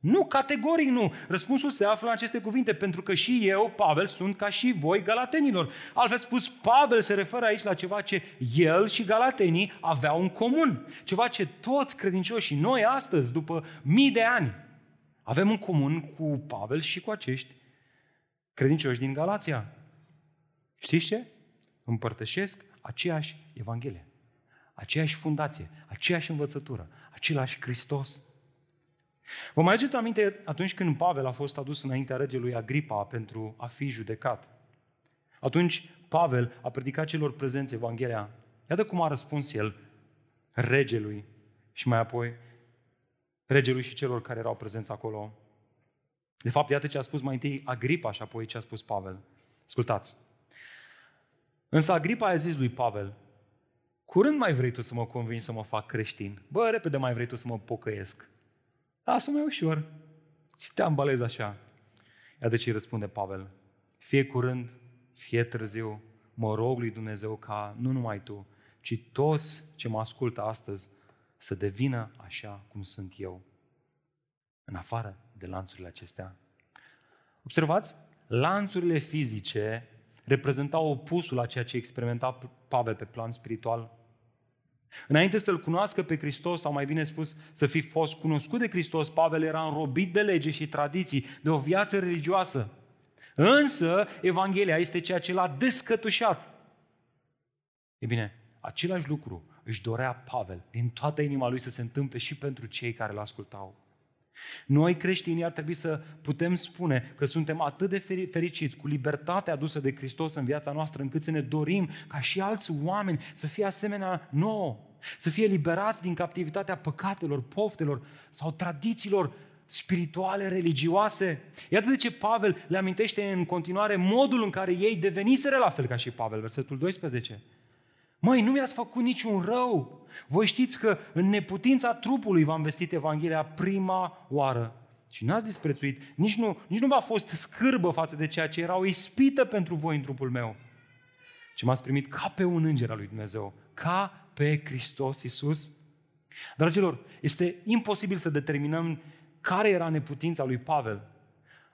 Nu, categoric nu. Răspunsul se află în aceste cuvinte, pentru că și eu, Pavel, sunt ca și voi, galatenilor. Altfel spus, Pavel se referă aici la ceva ce el și galatenii aveau în comun. Ceva ce toți credincioșii, noi astăzi, după mii de ani, avem în comun cu Pavel și cu acești credincioși din Galația. Știți ce? Împărtășesc aceeași Evanghelie, aceeași fundație, aceeași învățătură, același Hristos. Vă mai aduceți aminte atunci când Pavel a fost adus înaintea regelui Agripa pentru a fi judecat? Atunci Pavel a predicat celor prezenți Evanghelia. Iată cum a răspuns el regelui și mai apoi regelui și celor care erau prezenți acolo. De fapt, iată ce a spus mai întâi Agripa și apoi ce a spus Pavel. Ascultați. Însă Agripa a zis lui Pavel, curând mai vrei tu să mă convingi să mă fac creștin? Bă, repede mai vrei tu să mă pocăiesc? Lasă mai ușor. Și te ambalezi așa. Iată ce îi răspunde Pavel. Fie curând, fie târziu, mă rog lui Dumnezeu ca nu numai tu, ci toți ce mă ascultă astăzi să devină așa cum sunt eu, în afară de lanțurile acestea. Observați, lanțurile fizice reprezentau opusul a ceea ce experimenta Pavel pe plan spiritual. Înainte să-L cunoască pe Hristos, sau mai bine spus, să fi fost cunoscut de Hristos, Pavel era înrobit de lege și tradiții, de o viață religioasă. Însă, Evanghelia este ceea ce l-a descătușat. E bine, același lucru își dorea Pavel din toată inima lui să se întâmple și pentru cei care îl ascultau. Noi creștinii ar trebui să putem spune că suntem atât de fericiți cu libertatea adusă de Hristos în viața noastră, încât să ne dorim ca și alți oameni să fie asemenea nouă, să fie liberați din captivitatea păcatelor, poftelor sau tradițiilor spirituale, religioase. Iată de ce Pavel le amintește în continuare modul în care ei deveniseră la fel ca și Pavel, versetul 12. Măi, nu mi-ați făcut niciun rău. Voi știți că în neputința trupului v-am vestit Evanghelia prima oară. Și n-ați disprețuit, nici nu, nici nu v-a fost scârbă față de ceea ce era o ispită pentru voi în trupul meu. Ce m-ați primit ca pe un înger al lui Dumnezeu, ca pe Hristos Iisus. Dragilor, este imposibil să determinăm care era neputința lui Pavel,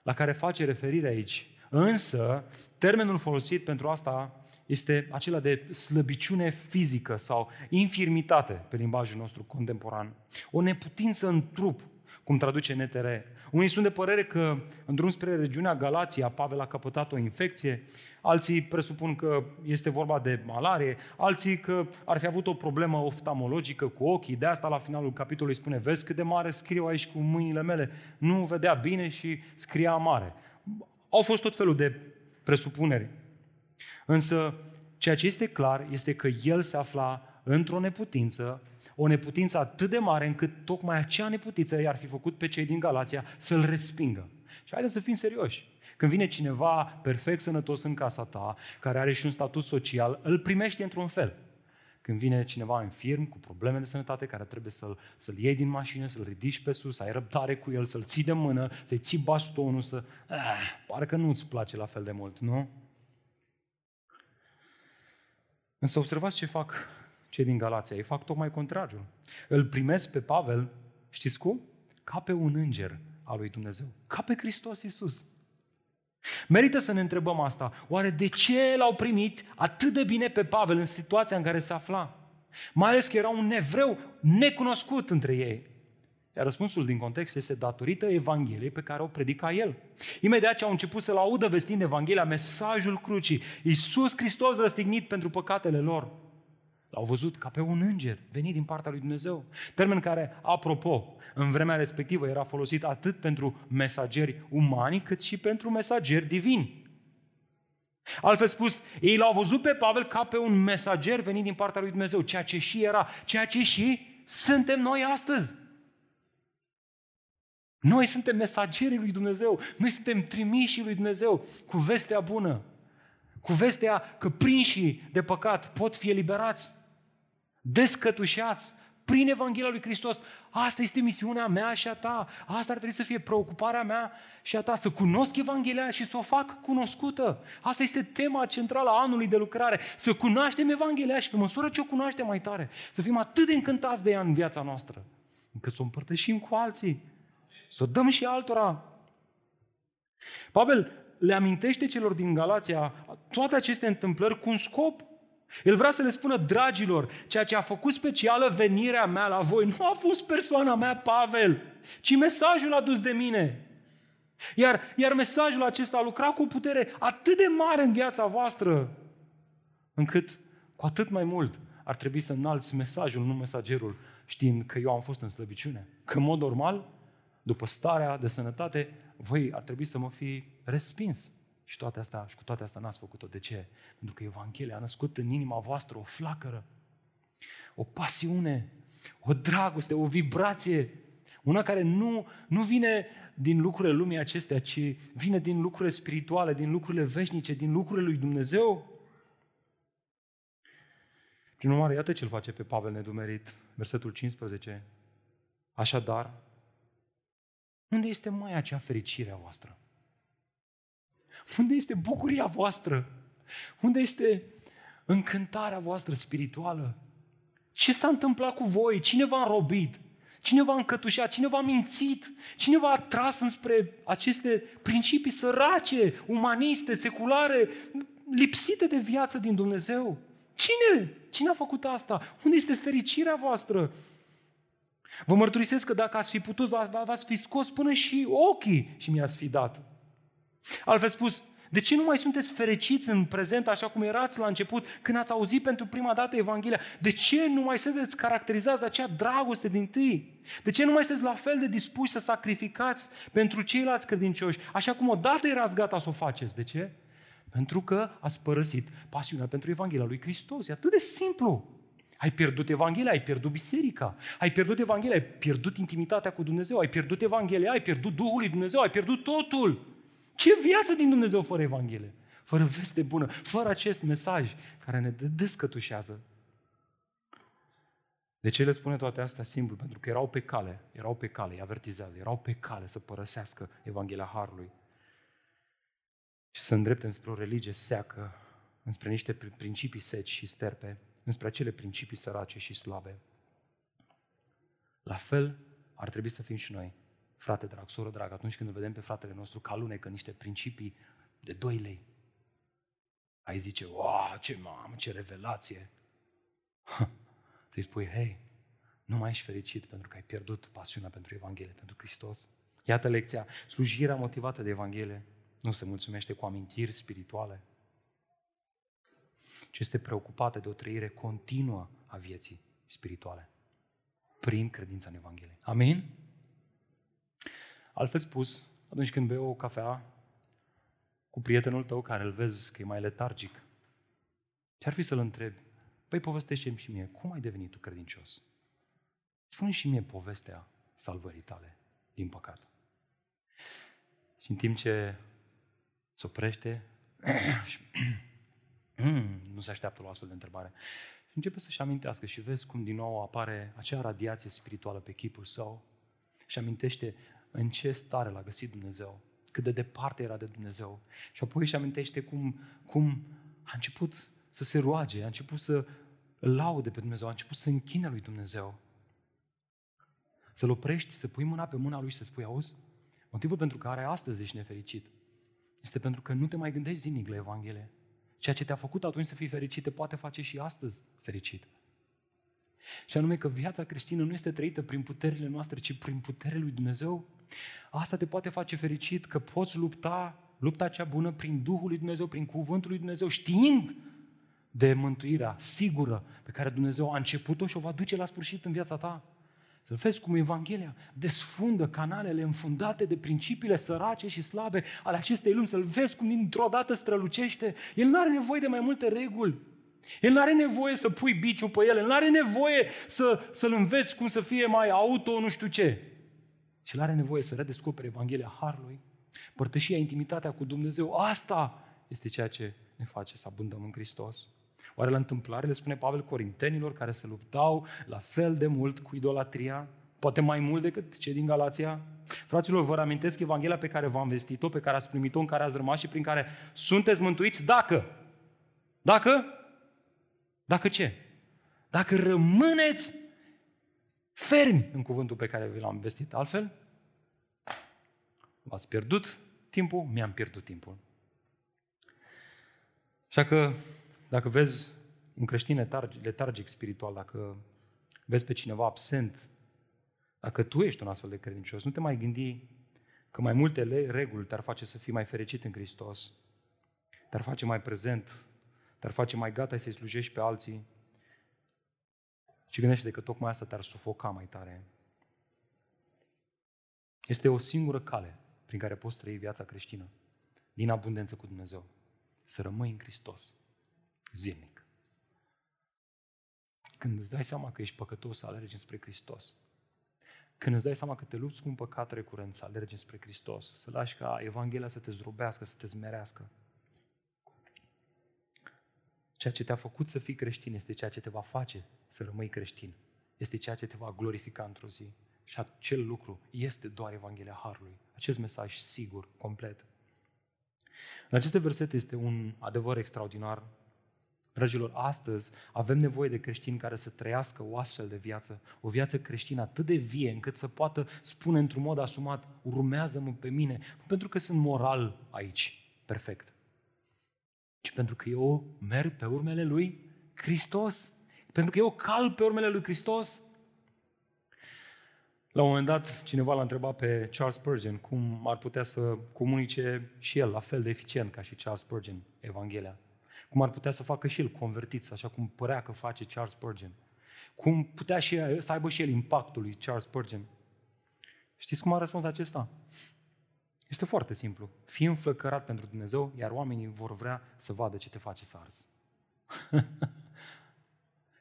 la care face referire aici. Însă, termenul folosit pentru asta este acela de slăbiciune fizică sau infirmitate pe limbajul nostru contemporan. O neputință în trup, cum traduce NTR. Unii sunt de părere că în drum spre regiunea Galația Pavel a căpătat o infecție, alții presupun că este vorba de malarie, alții că ar fi avut o problemă oftalmologică cu ochii, de asta la finalul capitolului spune, vezi cât de mare scriu aici cu mâinile mele, nu vedea bine și scria mare. Au fost tot felul de presupuneri. Însă, ceea ce este clar este că el se afla într-o neputință, o neputință atât de mare încât tocmai acea neputință i-ar fi făcut pe cei din Galația să-l respingă. Și haideți să fim serioși. Când vine cineva perfect sănătos în casa ta, care are și un statut social, îl primești într-un fel. Când vine cineva infirm, cu probleme de sănătate, care trebuie să-l, să-l iei din mașină, să-l ridici pe sus, să ai răbdare cu el, să-l ții de mână, să-i ții bastonul, să... Ah, parcă nu-ți place la fel de mult, nu? Însă observați ce fac cei din Galația. Ei fac tocmai contrariul. Îl primesc pe Pavel, știți cum? Ca pe un înger al lui Dumnezeu. Ca pe Hristos Iisus. Merită să ne întrebăm asta. Oare de ce l-au primit atât de bine pe Pavel în situația în care se afla? Mai ales că era un nevreu necunoscut între ei. Iar răspunsul din context este datorită Evangheliei pe care o predica el. Imediat ce au început să-L audă vestind Evanghelia, mesajul crucii, Iisus Hristos răstignit pentru păcatele lor, L-au văzut ca pe un înger venit din partea lui Dumnezeu. Termen care, apropo, în vremea respectivă era folosit atât pentru mesageri umani, cât și pentru mesageri divini. Altfel spus, ei l-au văzut pe Pavel ca pe un mesager venit din partea lui Dumnezeu, ceea ce și era, ceea ce și suntem noi astăzi. Noi suntem mesagerii lui Dumnezeu, noi suntem trimișii lui Dumnezeu cu vestea bună, cu vestea că prinșii de păcat pot fi eliberați, descătușați prin Evanghelia lui Hristos. Asta este misiunea mea și a ta. Asta ar trebui să fie preocuparea mea și a ta, să cunosc Evanghelia și să o fac cunoscută. Asta este tema centrală a anului de lucrare. Să cunoaștem Evanghelia și pe măsură ce o cunoaștem mai tare, să fim atât de încântați de ea în viața noastră, încât să o împărtășim cu alții să o dăm și altora. Pavel le amintește celor din Galația toate aceste întâmplări cu un scop. El vrea să le spună, dragilor, ceea ce a făcut specială venirea mea la voi nu a fost persoana mea, Pavel, ci mesajul adus de mine. Iar, iar mesajul acesta a lucrat cu o putere atât de mare în viața voastră, încât cu atât mai mult ar trebui să înalți mesajul, nu mesagerul, știind că eu am fost în slăbiciune. Că în mod normal după starea de sănătate, voi ar trebui să mă fi respins. Și toate astea, și cu toate astea n-ați făcut-o. De ce? Pentru că Evanghelia a născut în inima voastră o flacără, o pasiune, o dragoste, o vibrație, una care nu, nu vine din lucrurile lumii acestea, ci vine din lucrurile spirituale, din lucrurile veșnice, din lucrurile lui Dumnezeu. Prin urmare, iată ce-l face pe Pavel nedumerit, versetul 15. Așadar, unde este mai acea fericire a voastră? Unde este bucuria voastră? Unde este încântarea voastră spirituală? Ce s-a întâmplat cu voi? Cine v-a înrobit? Cine v-a încătușat? Cine v-a mințit? Cine v-a atras înspre aceste principii sărace, umaniste, seculare, lipsite de viață din Dumnezeu? Cine? Cine a făcut asta? Unde este fericirea voastră? Vă mărturisesc că dacă ați fi putut, v-ați fi scos până și ochii și mi-ați fi dat. Altfel spus, de ce nu mai sunteți fericiți în prezent așa cum erați la început când ați auzit pentru prima dată Evanghelia? De ce nu mai sunteți caracterizați de acea dragoste din tâi? De ce nu mai sunteți la fel de dispuși să sacrificați pentru ceilalți credincioși, așa cum odată erați gata să o faceți? De ce? Pentru că ați părăsit pasiunea pentru Evanghelia lui Hristos. E atât de simplu. Ai pierdut Evanghelia, ai pierdut biserica, ai pierdut Evanghelia, ai pierdut intimitatea cu Dumnezeu, ai pierdut Evanghelia, ai pierdut Duhul lui Dumnezeu, ai pierdut totul. Ce viață din Dumnezeu fără Evanghelie? Fără veste bună, fără acest mesaj care ne descătușează. De ce le spune toate astea? Simplu, pentru că erau pe cale, erau pe cale, îi avertizează, erau pe cale să părăsească Evanghelia Harului și să îndrepte spre o religie seacă, înspre niște principii seci și sterpe, înspre acele principii sărace și slabe. La fel ar trebui să fim și noi, frate drag, soră drag, atunci când îl vedem pe fratele nostru că alunecă niște principii de 2 lei. Ai zice, wow, ce mamă, ce revelație! Să-i spui, hei, nu mai ești fericit pentru că ai pierdut pasiunea pentru Evanghelie, pentru Hristos. Iată lecția, slujirea motivată de Evanghelie nu se mulțumește cu amintiri spirituale, ci este preocupată de o trăire continuă a vieții spirituale prin credința în Evanghelie. Amin? Altfel spus, atunci când bei o cafea cu prietenul tău care îl vezi că e mai letargic, ce-ar fi să-l întrebi? Păi povestește-mi și mie, cum ai devenit tu credincios? Spune și mie povestea salvării tale, din păcat. Și în timp ce se oprește și nu se așteaptă la o astfel de întrebare. Și începe să-și amintească și vezi cum din nou apare acea radiație spirituală pe chipul său și amintește în ce stare l-a găsit Dumnezeu, cât de departe era de Dumnezeu. Și apoi își amintește cum, cum a început să se roage, a început să îl laude pe Dumnezeu, a început să închine lui Dumnezeu. Să-l oprești, să pui mâna pe mâna lui și să spui, auzi, motivul pentru care astăzi ești nefericit este pentru că nu te mai gândești zilnic la Evanghelie. Ceea ce te-a făcut atunci să fii fericit, te poate face și astăzi fericit. Și anume că viața creștină nu este trăită prin puterile noastre, ci prin puterea lui Dumnezeu. Asta te poate face fericit, că poți lupta lupta cea bună prin Duhul lui Dumnezeu, prin Cuvântul lui Dumnezeu, știind de mântuirea sigură pe care Dumnezeu a început-o și o va duce la sfârșit în viața ta. Să vezi cum Evanghelia desfundă canalele înfundate de principiile sărace și slabe ale acestei lumi, să-l vezi cum dintr-o dată strălucește. El nu are nevoie de mai multe reguli. El nu are nevoie să pui biciul pe el, el nu are nevoie să, să-l înveți cum să fie mai auto, nu știu ce. Și el are nevoie să redescopere Evanghelia Harului, părtășia, intimitatea cu Dumnezeu. Asta este ceea ce ne face să abundăm în Hristos. Oare la întâmplare le spune Pavel Corintenilor care se luptau la fel de mult cu idolatria, poate mai mult decât cei din Galația? Fraților, vă reamintesc Evanghelia pe care v-am vestit-o, pe care ați primit-o, în care ați rămas și prin care sunteți mântuiți dacă? Dacă? Dacă ce? Dacă rămâneți fermi în cuvântul pe care vi l-am vestit. Altfel, v-ați pierdut timpul, mi-am pierdut timpul. Așa că dacă vezi un creștin letargic, letargic spiritual, dacă vezi pe cineva absent, dacă tu ești un astfel de credincios, nu te mai gândi că mai multe reguli te-ar face să fii mai fericit în Hristos, te-ar face mai prezent, te-ar face mai gata să-i slujești pe alții, și gândește că tocmai asta te-ar sufoca mai tare. Este o singură cale prin care poți trăi viața creștină, din abundență cu Dumnezeu. Să rămâi în Hristos, zilnic. Când îți dai seama că ești păcătos, să alergi spre Hristos. Când îți dai seama că te lupți cu un păcat recurent, să alergi spre Hristos, să lași ca Evanghelia să te zdrobească, să te zmerească. Ceea ce te-a făcut să fii creștin este ceea ce te va face să rămâi creștin. Este ceea ce te va glorifica într-o zi. Și acel lucru este doar Evanghelia Harului. Acest mesaj sigur, complet. În aceste versete este un adevăr extraordinar. Dragilor, astăzi avem nevoie de creștini care să trăiască o astfel de viață, o viață creștină atât de vie încât să poată spune într-un mod asumat, urmează-mă pe mine, nu pentru că sunt moral aici, perfect, ci pentru că eu merg pe urmele lui Hristos, pentru că eu cal pe urmele lui Hristos. La un moment dat, cineva l-a întrebat pe Charles Spurgeon cum ar putea să comunice și el la fel de eficient ca și Charles Spurgeon Evanghelia. Cum ar putea să facă și el convertiți, așa cum părea că face Charles Spurgeon. Cum putea și el, să aibă și el impactul lui Charles Spurgeon. Știți cum a răspuns acesta? Este foarte simplu. Fii înflăcărat pentru Dumnezeu, iar oamenii vor vrea să vadă ce te face să arzi.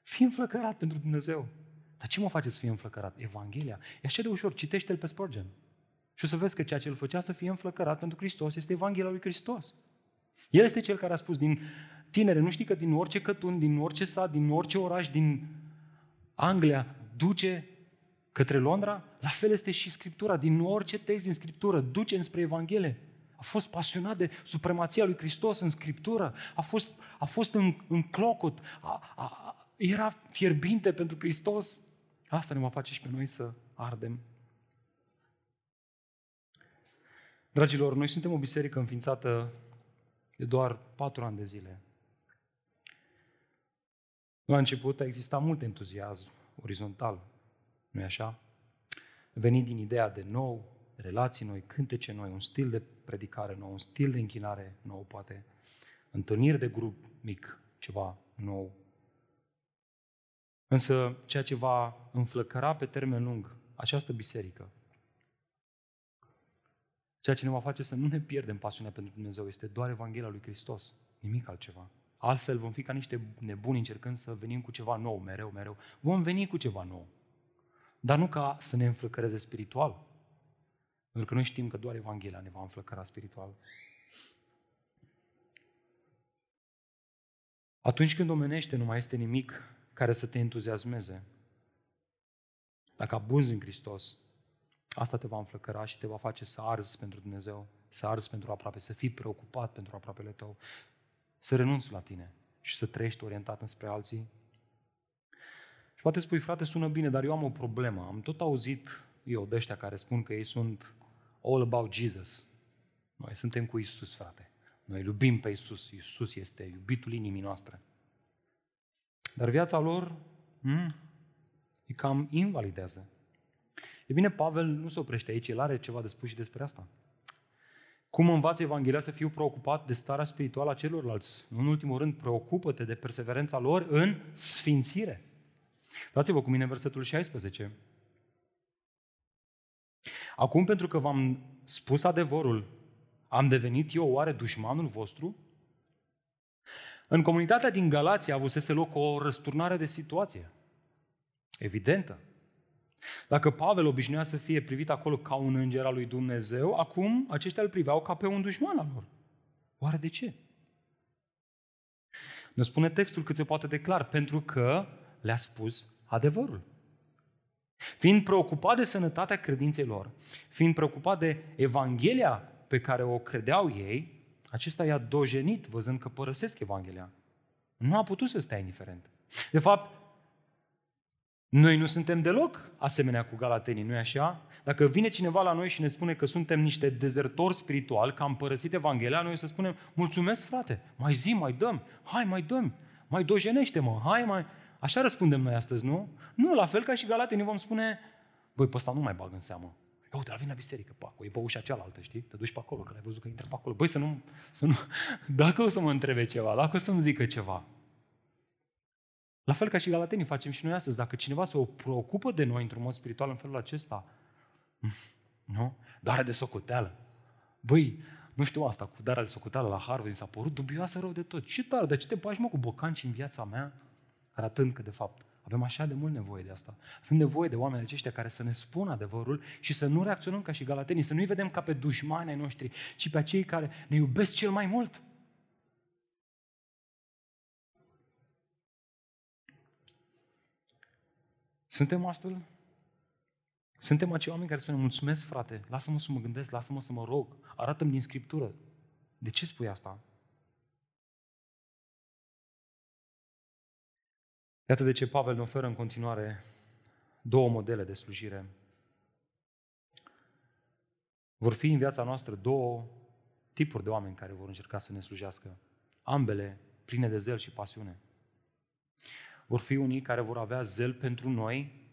Fii înflăcărat pentru Dumnezeu. Dar ce mă face să fie înflăcărat? Evanghelia. E așa de ușor. Citește-l pe Spurgeon. Și o să vezi că ceea ce îl făcea să fie înflăcărat pentru Hristos este Evanghelia lui Hristos. El este cel care a spus din tinere, nu știi că din orice cătun, din orice sat, din orice oraș, din Anglia, duce către Londra? La fel este și Scriptura. Din orice text din Scriptură, duce înspre Evanghelie. A fost pasionat de supremația lui Hristos în Scriptură. A fost, a fost în, în clocot. A, a, era fierbinte pentru Hristos. Asta ne va face și pe noi să ardem. Dragilor, noi suntem o biserică înființată de doar patru ani de zile. La început a existat mult entuziasm orizontal, nu-i așa? Venit din ideea de nou, relații noi, cântece noi, un stil de predicare nou, un stil de închinare nou, poate, întâlniri de grup mic, ceva nou, Însă ceea ce va înflăcăra pe termen lung această biserică, ceea ce ne va face să nu ne pierdem pasiunea pentru Dumnezeu, este doar Evanghelia lui Hristos, nimic altceva. Altfel vom fi ca niște nebuni încercând să venim cu ceva nou, mereu, mereu. Vom veni cu ceva nou. Dar nu ca să ne înflăcăreze spiritual. Pentru că noi știm că doar Evanghelia ne va înflăcăra spiritual. Atunci când omenește nu mai este nimic care să te entuziasmeze. Dacă abuzi în Hristos, asta te va înflăcăra și te va face să arzi pentru Dumnezeu, să arzi pentru aproape, să fii preocupat pentru aproapele tău, să renunți la tine și să trăiești orientat înspre alții. Și poate spui, frate, sună bine, dar eu am o problemă. Am tot auzit eu de ăștia care spun că ei sunt all about Jesus. Noi suntem cu Isus, frate. Noi iubim pe Isus. Isus este iubitul inimii noastre. Dar viața lor hmm, e cam invalidează. E bine, Pavel nu se oprește aici, el are ceva de spus și despre asta. Cum învață Evanghelia să fiu preocupat de starea spirituală a celorlalți? În ultimul rând, preocupă-te de perseverența lor în sfințire. Dați-vă cu mine versetul 16. Acum, pentru că v-am spus adevărul, am devenit eu oare dușmanul vostru? În comunitatea din Galația avusese loc o răsturnare de situație. Evidentă. Dacă Pavel obișnuia să fie privit acolo ca un înger al lui Dumnezeu, acum aceștia îl priveau ca pe un dușman al lor. Oare de ce? Ne spune textul cât se poate de clar, pentru că le-a spus adevărul. Fiind preocupat de sănătatea credinței lor, fiind preocupat de Evanghelia pe care o credeau ei, acesta i-a dojenit văzând că părăsesc Evanghelia. Nu a putut să stea indiferent. De fapt, noi nu suntem deloc asemenea cu galatenii, nu-i așa? Dacă vine cineva la noi și ne spune că suntem niște dezertori spirituali, că am părăsit Evanghelia, noi să spunem, mulțumesc frate, mai zi, mai dăm, hai, mai dăm, mai dojenește-mă, hai, mai... Așa răspundem noi astăzi, nu? Nu, la fel ca și galatenii vom spune, băi, pe ăsta nu mai bag în seamă. Ia uite, vin la biserică, pacu, e pe ușa cealaltă, știi? Te duci pe acolo, că ai văzut că intră pe acolo. Băi, să nu, să nu... Dacă o să mă întrebe ceva, dacă o să-mi zică ceva. La fel ca și galatenii facem și noi astăzi. Dacă cineva se preocupă de noi într-un mod spiritual în felul acesta, Nu? Darea de socoteală. Băi, nu știu asta, cu darea de socoteală la Harvard, mi s-a părut dubioasă rău de tot. Ce tare, de ce te bagi mă cu bocanci în viața mea? Arătând că, de fapt, avem așa de mult nevoie de asta. Avem nevoie de oameni aceștia care să ne spună adevărul și să nu reacționăm ca și galatenii, să nu-i vedem ca pe dușmani ai noștri, ci pe acei care ne iubesc cel mai mult. Suntem astfel? Suntem acei oameni care spun, mulțumesc frate, lasă-mă să mă gândesc, lasă-mă să mă rog, arată-mi din Scriptură. De ce spui asta? Iată de ce Pavel ne oferă în continuare două modele de slujire. Vor fi în viața noastră două tipuri de oameni care vor încerca să ne slujească. Ambele pline de zel și pasiune. Vor fi unii care vor avea zel pentru noi,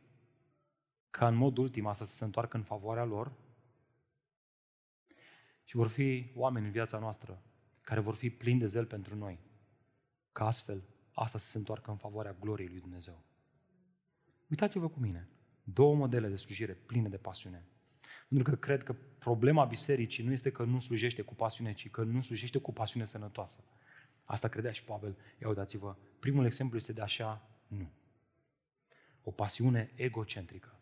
ca în mod ultim asta să se întoarcă în favoarea lor, și vor fi oameni în viața noastră care vor fi plini de zel pentru noi, ca astfel asta să se întoarcă în favoarea gloriei lui Dumnezeu. Uitați-vă cu mine. Două modele de slujire pline de pasiune. Pentru că cred că problema bisericii nu este că nu slujește cu pasiune, ci că nu slujește cu pasiune sănătoasă. Asta credea și Pavel. Ia uitați-vă, primul exemplu este de așa, nu. O pasiune egocentrică.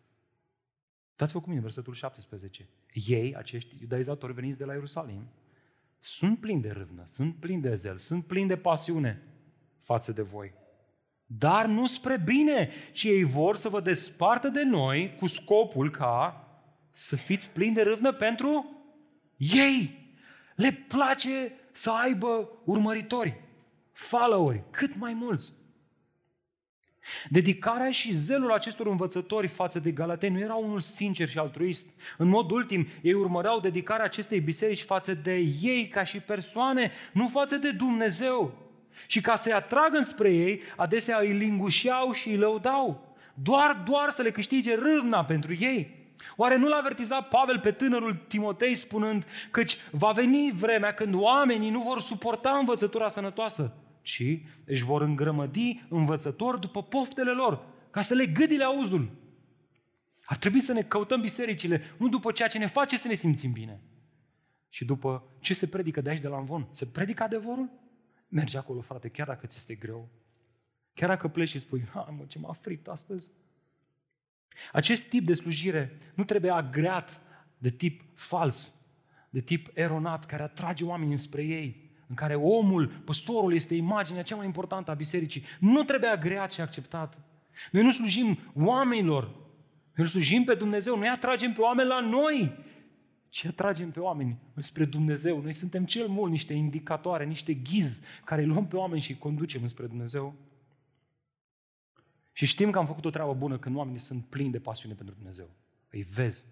Dați-vă cu mine versetul 17. Ei, acești iudaizatori veniți de la Ierusalim, sunt plini de râvnă, sunt plini de zel, sunt plini de pasiune față de voi. Dar nu spre bine, ci ei vor să vă despartă de noi cu scopul ca să fiți plini de râvnă pentru ei. Le place să aibă urmăritori, followeri, cât mai mulți. Dedicarea și zelul acestor învățători față de Galateni nu era unul sincer și altruist. În mod ultim, ei urmăreau dedicarea acestei biserici față de ei ca și persoane, nu față de Dumnezeu. Și ca să-i atragă spre ei, adesea îi lingușeau și îi lăudau. Doar, doar să le câștige râvna pentru ei. Oare nu l-a avertizat Pavel pe tânărul Timotei spunând căci va veni vremea când oamenii nu vor suporta învățătura sănătoasă, ci își vor îngrămădi învățători după poftele lor, ca să le gâdile auzul. Ar trebui să ne căutăm bisericile, nu după ceea ce ne face să ne simțim bine, și după ce se predică de aici de la Învon. Se predică adevărul? Mergi acolo, frate, chiar dacă ți este greu. Chiar dacă pleci și spui, ha, mă, ce m-a fript astăzi. Acest tip de slujire nu trebuie agreat de tip fals, de tip eronat, care atrage oamenii înspre ei, în care omul, păstorul, este imaginea cea mai importantă a bisericii. Nu trebuie agreat și acceptat. Noi nu slujim oamenilor, noi slujim pe Dumnezeu, noi atragem pe oameni la noi, ci atragem pe oameni spre Dumnezeu. Noi suntem cel mult niște indicatoare, niște ghiz care îi luăm pe oameni și îi conducem spre Dumnezeu. Și știm că am făcut o treabă bună când oamenii sunt plini de pasiune pentru Dumnezeu. Îi vezi.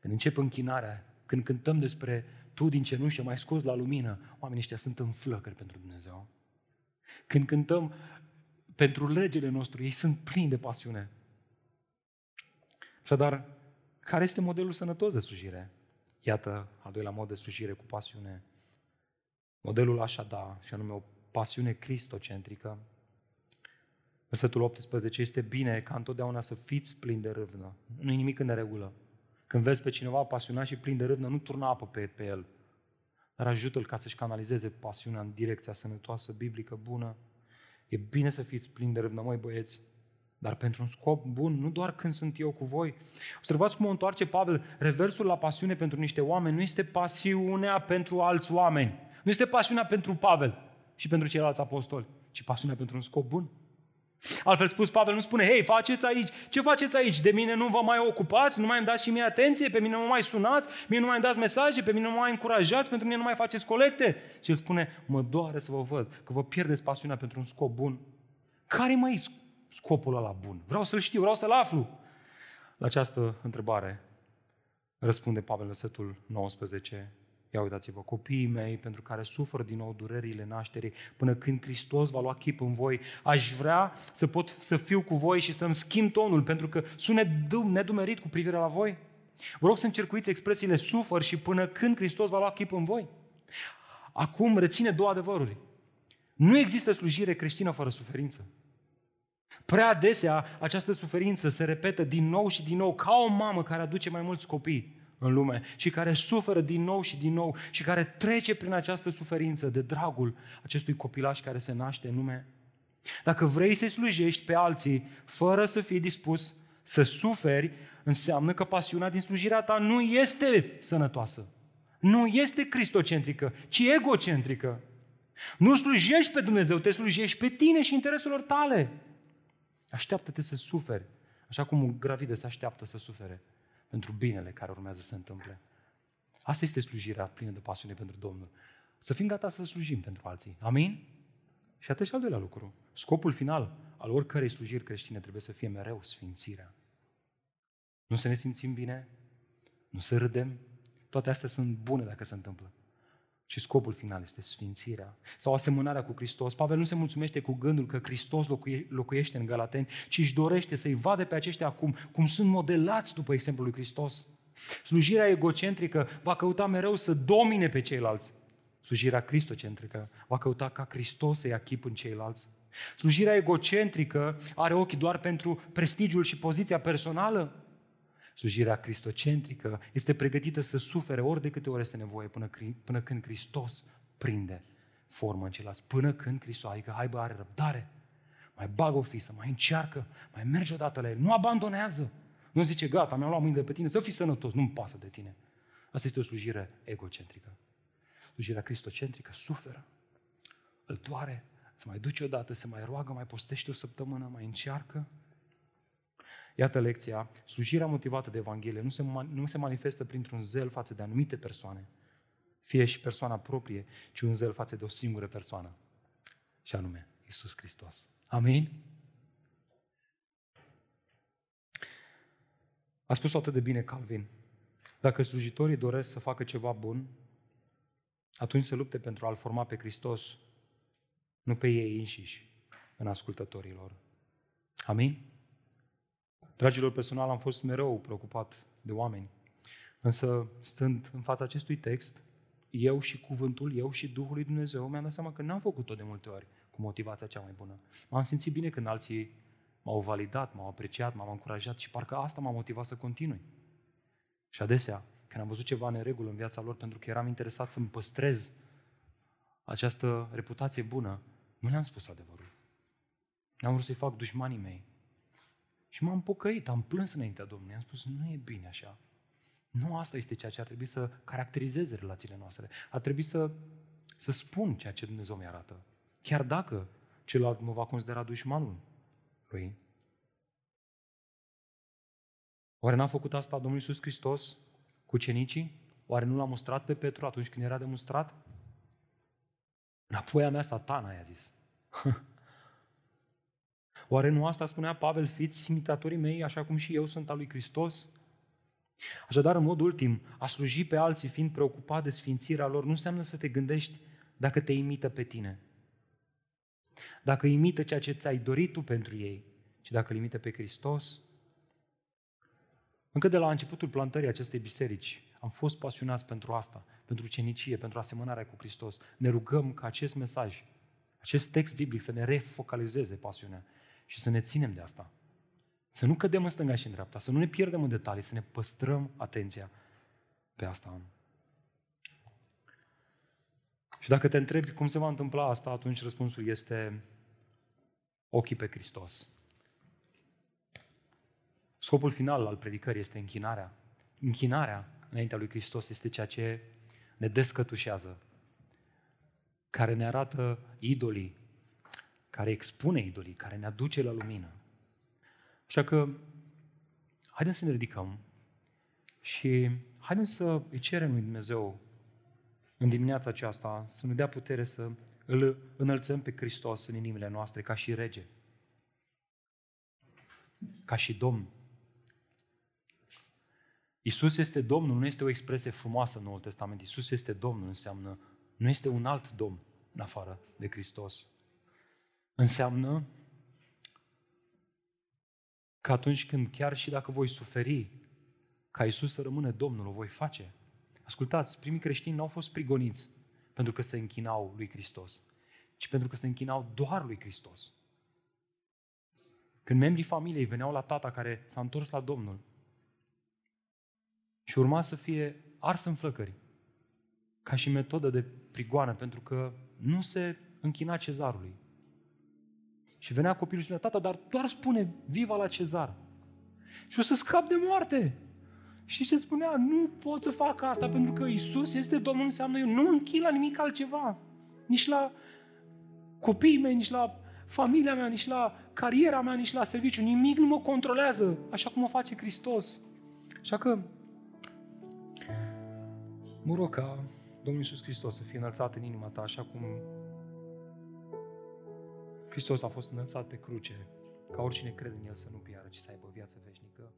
Când încep închinarea, când cântăm despre tu din cenușă mai scos la lumină, oamenii ăștia sunt în flăcări pentru Dumnezeu. Când cântăm pentru legele nostru, ei sunt plini de pasiune. Așadar, care este modelul sănătos de slujire? Iată, al doilea mod de slujire cu pasiune. Modelul așa da, și anume o pasiune cristocentrică. Versetul 18, este bine ca întotdeauna să fiți plini de râvnă. Nu e nimic în neregulă. Când vezi pe cineva pasionat și plin de râvnă, nu turna apă pe, pe el, dar ajută-l ca să-și canalizeze pasiunea în direcția sănătoasă, biblică, bună. E bine să fiți plini de râvnă, măi băieți, dar pentru un scop bun, nu doar când sunt eu cu voi. Observați cum o întoarce Pavel. Reversul la pasiune pentru niște oameni nu este pasiunea pentru alți oameni. Nu este pasiunea pentru Pavel și pentru ceilalți apostoli, ci pasiunea pentru un scop bun. Altfel spus, Pavel nu spune, hei, faceți aici, ce faceți aici? De mine nu vă mai ocupați, nu mai îmi dați și mie atenție, pe mine nu mai sunați, mie nu mai îmi dați mesaje, pe mine nu mai încurajați, pentru mine nu mai faceți colecte. Și el spune, mă doare să vă văd că vă pierdeți pasiunea pentru un scop bun. Care mai scopul ăla bun? Vreau să-l știu, vreau să-l aflu. La această întrebare răspunde Pavel versetul 19. Ia uitați-vă, copiii mei pentru care sufăr din nou durerile nașterii, până când Hristos va lua chip în voi, aș vrea să pot să fiu cu voi și să-mi schimb tonul, pentru că sunt nedumerit cu privire la voi. Vă rog să încercuiți expresiile sufăr și până când Hristos va lua chip în voi. Acum reține două adevăruri. Nu există slujire creștină fără suferință. Prea adesea această suferință se repetă din nou și din nou ca o mamă care aduce mai mulți copii în lume și care suferă din nou și din nou și care trece prin această suferință de dragul acestui copilaș care se naște în lume. Dacă vrei să slujești pe alții fără să fii dispus să suferi, înseamnă că pasiunea din slujirea ta nu este sănătoasă. Nu este cristocentrică, ci egocentrică. Nu slujești pe Dumnezeu, te slujești pe tine și intereselor tale. Așteaptă-te să suferi, așa cum un gravidă se așteaptă să sufere pentru binele care urmează să se întâmple. Asta este slujirea plină de pasiune pentru Domnul. Să fim gata să slujim pentru alții. Amin? Și atât și al doilea lucru. Scopul final al oricărei slujiri creștine trebuie să fie mereu sfințirea. Nu să ne simțim bine, nu să râdem, toate astea sunt bune dacă se întâmplă. Și scopul final este sfințirea sau asemănarea cu Hristos. Pavel nu se mulțumește cu gândul că Hristos locuie, locuiește în Galateni, ci își dorește să-i vadă pe aceștia acum cum sunt modelați după exemplul lui Hristos. Slujirea egocentrică va căuta mereu să domine pe ceilalți. Slujirea cristocentrică va căuta ca Hristos să ia chip în ceilalți. Slujirea egocentrică are ochi doar pentru prestigiul și poziția personală. Slujirea cristocentrică este pregătită să sufere ori de câte ori este nevoie până, până când Hristos prinde formă în ceilalți. Până când Hristos, adică hai bă, are răbdare, mai bagă o fisă, mai încearcă, mai merge odată la el, nu abandonează. Nu zice, gata, mi-am luat mâinile pe tine, să fii sănătos, nu-mi pasă de tine. Asta este o slujire egocentrică. Slujirea cristocentrică suferă, îl doare, se mai duce odată, se mai roagă, mai postește o săptămână, mai încearcă, Iată lecția, slujirea motivată de Evanghelie nu se, nu se manifestă printr-un zel față de anumite persoane, fie și persoana proprie, ci un zel față de o singură persoană, și anume Isus Hristos. Amin? A spus atât de bine Calvin. Dacă slujitorii doresc să facă ceva bun, atunci se lupte pentru a-L forma pe Hristos, nu pe ei înșiși, în ascultătorilor. Amin? Dragilor, personal am fost mereu preocupat de oameni. Însă, stând în fața acestui text, eu și cuvântul, eu și Duhul lui Dumnezeu, mi-am dat seama că n-am făcut-o de multe ori cu motivația cea mai bună. M-am simțit bine când alții m-au validat, m-au apreciat, m-au încurajat și parcă asta m-a motivat să continui. Și adesea, când am văzut ceva neregulă în viața lor, pentru că eram interesat să-mi păstrez această reputație bună, nu le-am spus adevărul. N-am vrut să-i fac dușmanii mei. Și m-am pocăit, am plâns înaintea Domnului, am spus, nu e bine așa. Nu asta este ceea ce ar trebui să caracterizeze relațiile noastre. Ar trebui să, să spun ceea ce Dumnezeu mi arată. Chiar dacă celălalt mă va considera dușmanul lui. Oare n-a făcut asta Domnul Iisus Hristos cu cenicii? Oare nu l-a mustrat pe Petru atunci când era demonstrat? Înapoi a mea satana, i-a zis. Oare nu asta spunea Pavel, fiți imitatorii mei, așa cum și eu sunt al lui Hristos? Așadar, în mod ultim, a sluji pe alții fiind preocupat de sfințirea lor nu înseamnă să te gândești dacă te imită pe tine. Dacă imită ceea ce ți-ai dorit tu pentru ei, și dacă îl imită pe Hristos. Încă de la începutul plantării acestei biserici, am fost pasionați pentru asta, pentru cenicie, pentru asemănarea cu Hristos. Ne rugăm ca acest mesaj, acest text biblic să ne refocalizeze pasiunea și să ne ținem de asta. Să nu cădem în stânga și în dreapta, să nu ne pierdem în detalii, să ne păstrăm atenția pe asta. Și dacă te întrebi cum se va întâmpla asta, atunci răspunsul este ochii pe Hristos. Scopul final al predicării este închinarea. Închinarea înaintea lui Hristos este ceea ce ne descătușează, care ne arată idolii care expune idolii, care ne aduce la lumină. Așa că, haideți să ne ridicăm și haideți să îi cerem lui Dumnezeu în dimineața aceasta să ne dea putere să îl înălțăm pe Hristos în inimile noastre ca și rege, ca și Domn. Isus este Domnul, nu este o expresie frumoasă în Noul Testament. Isus este Domnul, înseamnă, nu este un alt Domn în afară de Hristos. Înseamnă că atunci când chiar și dacă voi suferi, ca Isus să rămână Domnul, o voi face. Ascultați, primii creștini nu au fost prigoniți pentru că se închinau lui Hristos, ci pentru că se închinau doar lui Hristos. Când membrii familiei veneau la tata care s-a întors la Domnul, Și urma să fie ars în flăcări, ca și metodă de prigoană, pentru că nu se închina cezarului. Și venea copilul și spunea, tata, dar doar spune viva la cezar. Și o să scap de moarte. Și ce spunea? Nu pot să fac asta pentru că Isus este Domnul, înseamnă eu nu închid la nimic altceva. Nici la copiii mei, nici la familia mea, nici la cariera mea, nici la serviciu. Nimic nu mă controlează așa cum o face Hristos. Așa că mă rog ca Domnul Iisus Hristos să fie înălțat în inima ta, așa cum Hristos a fost înălțat pe cruce, ca oricine crede în El să nu piară, ci să aibă viață veșnică.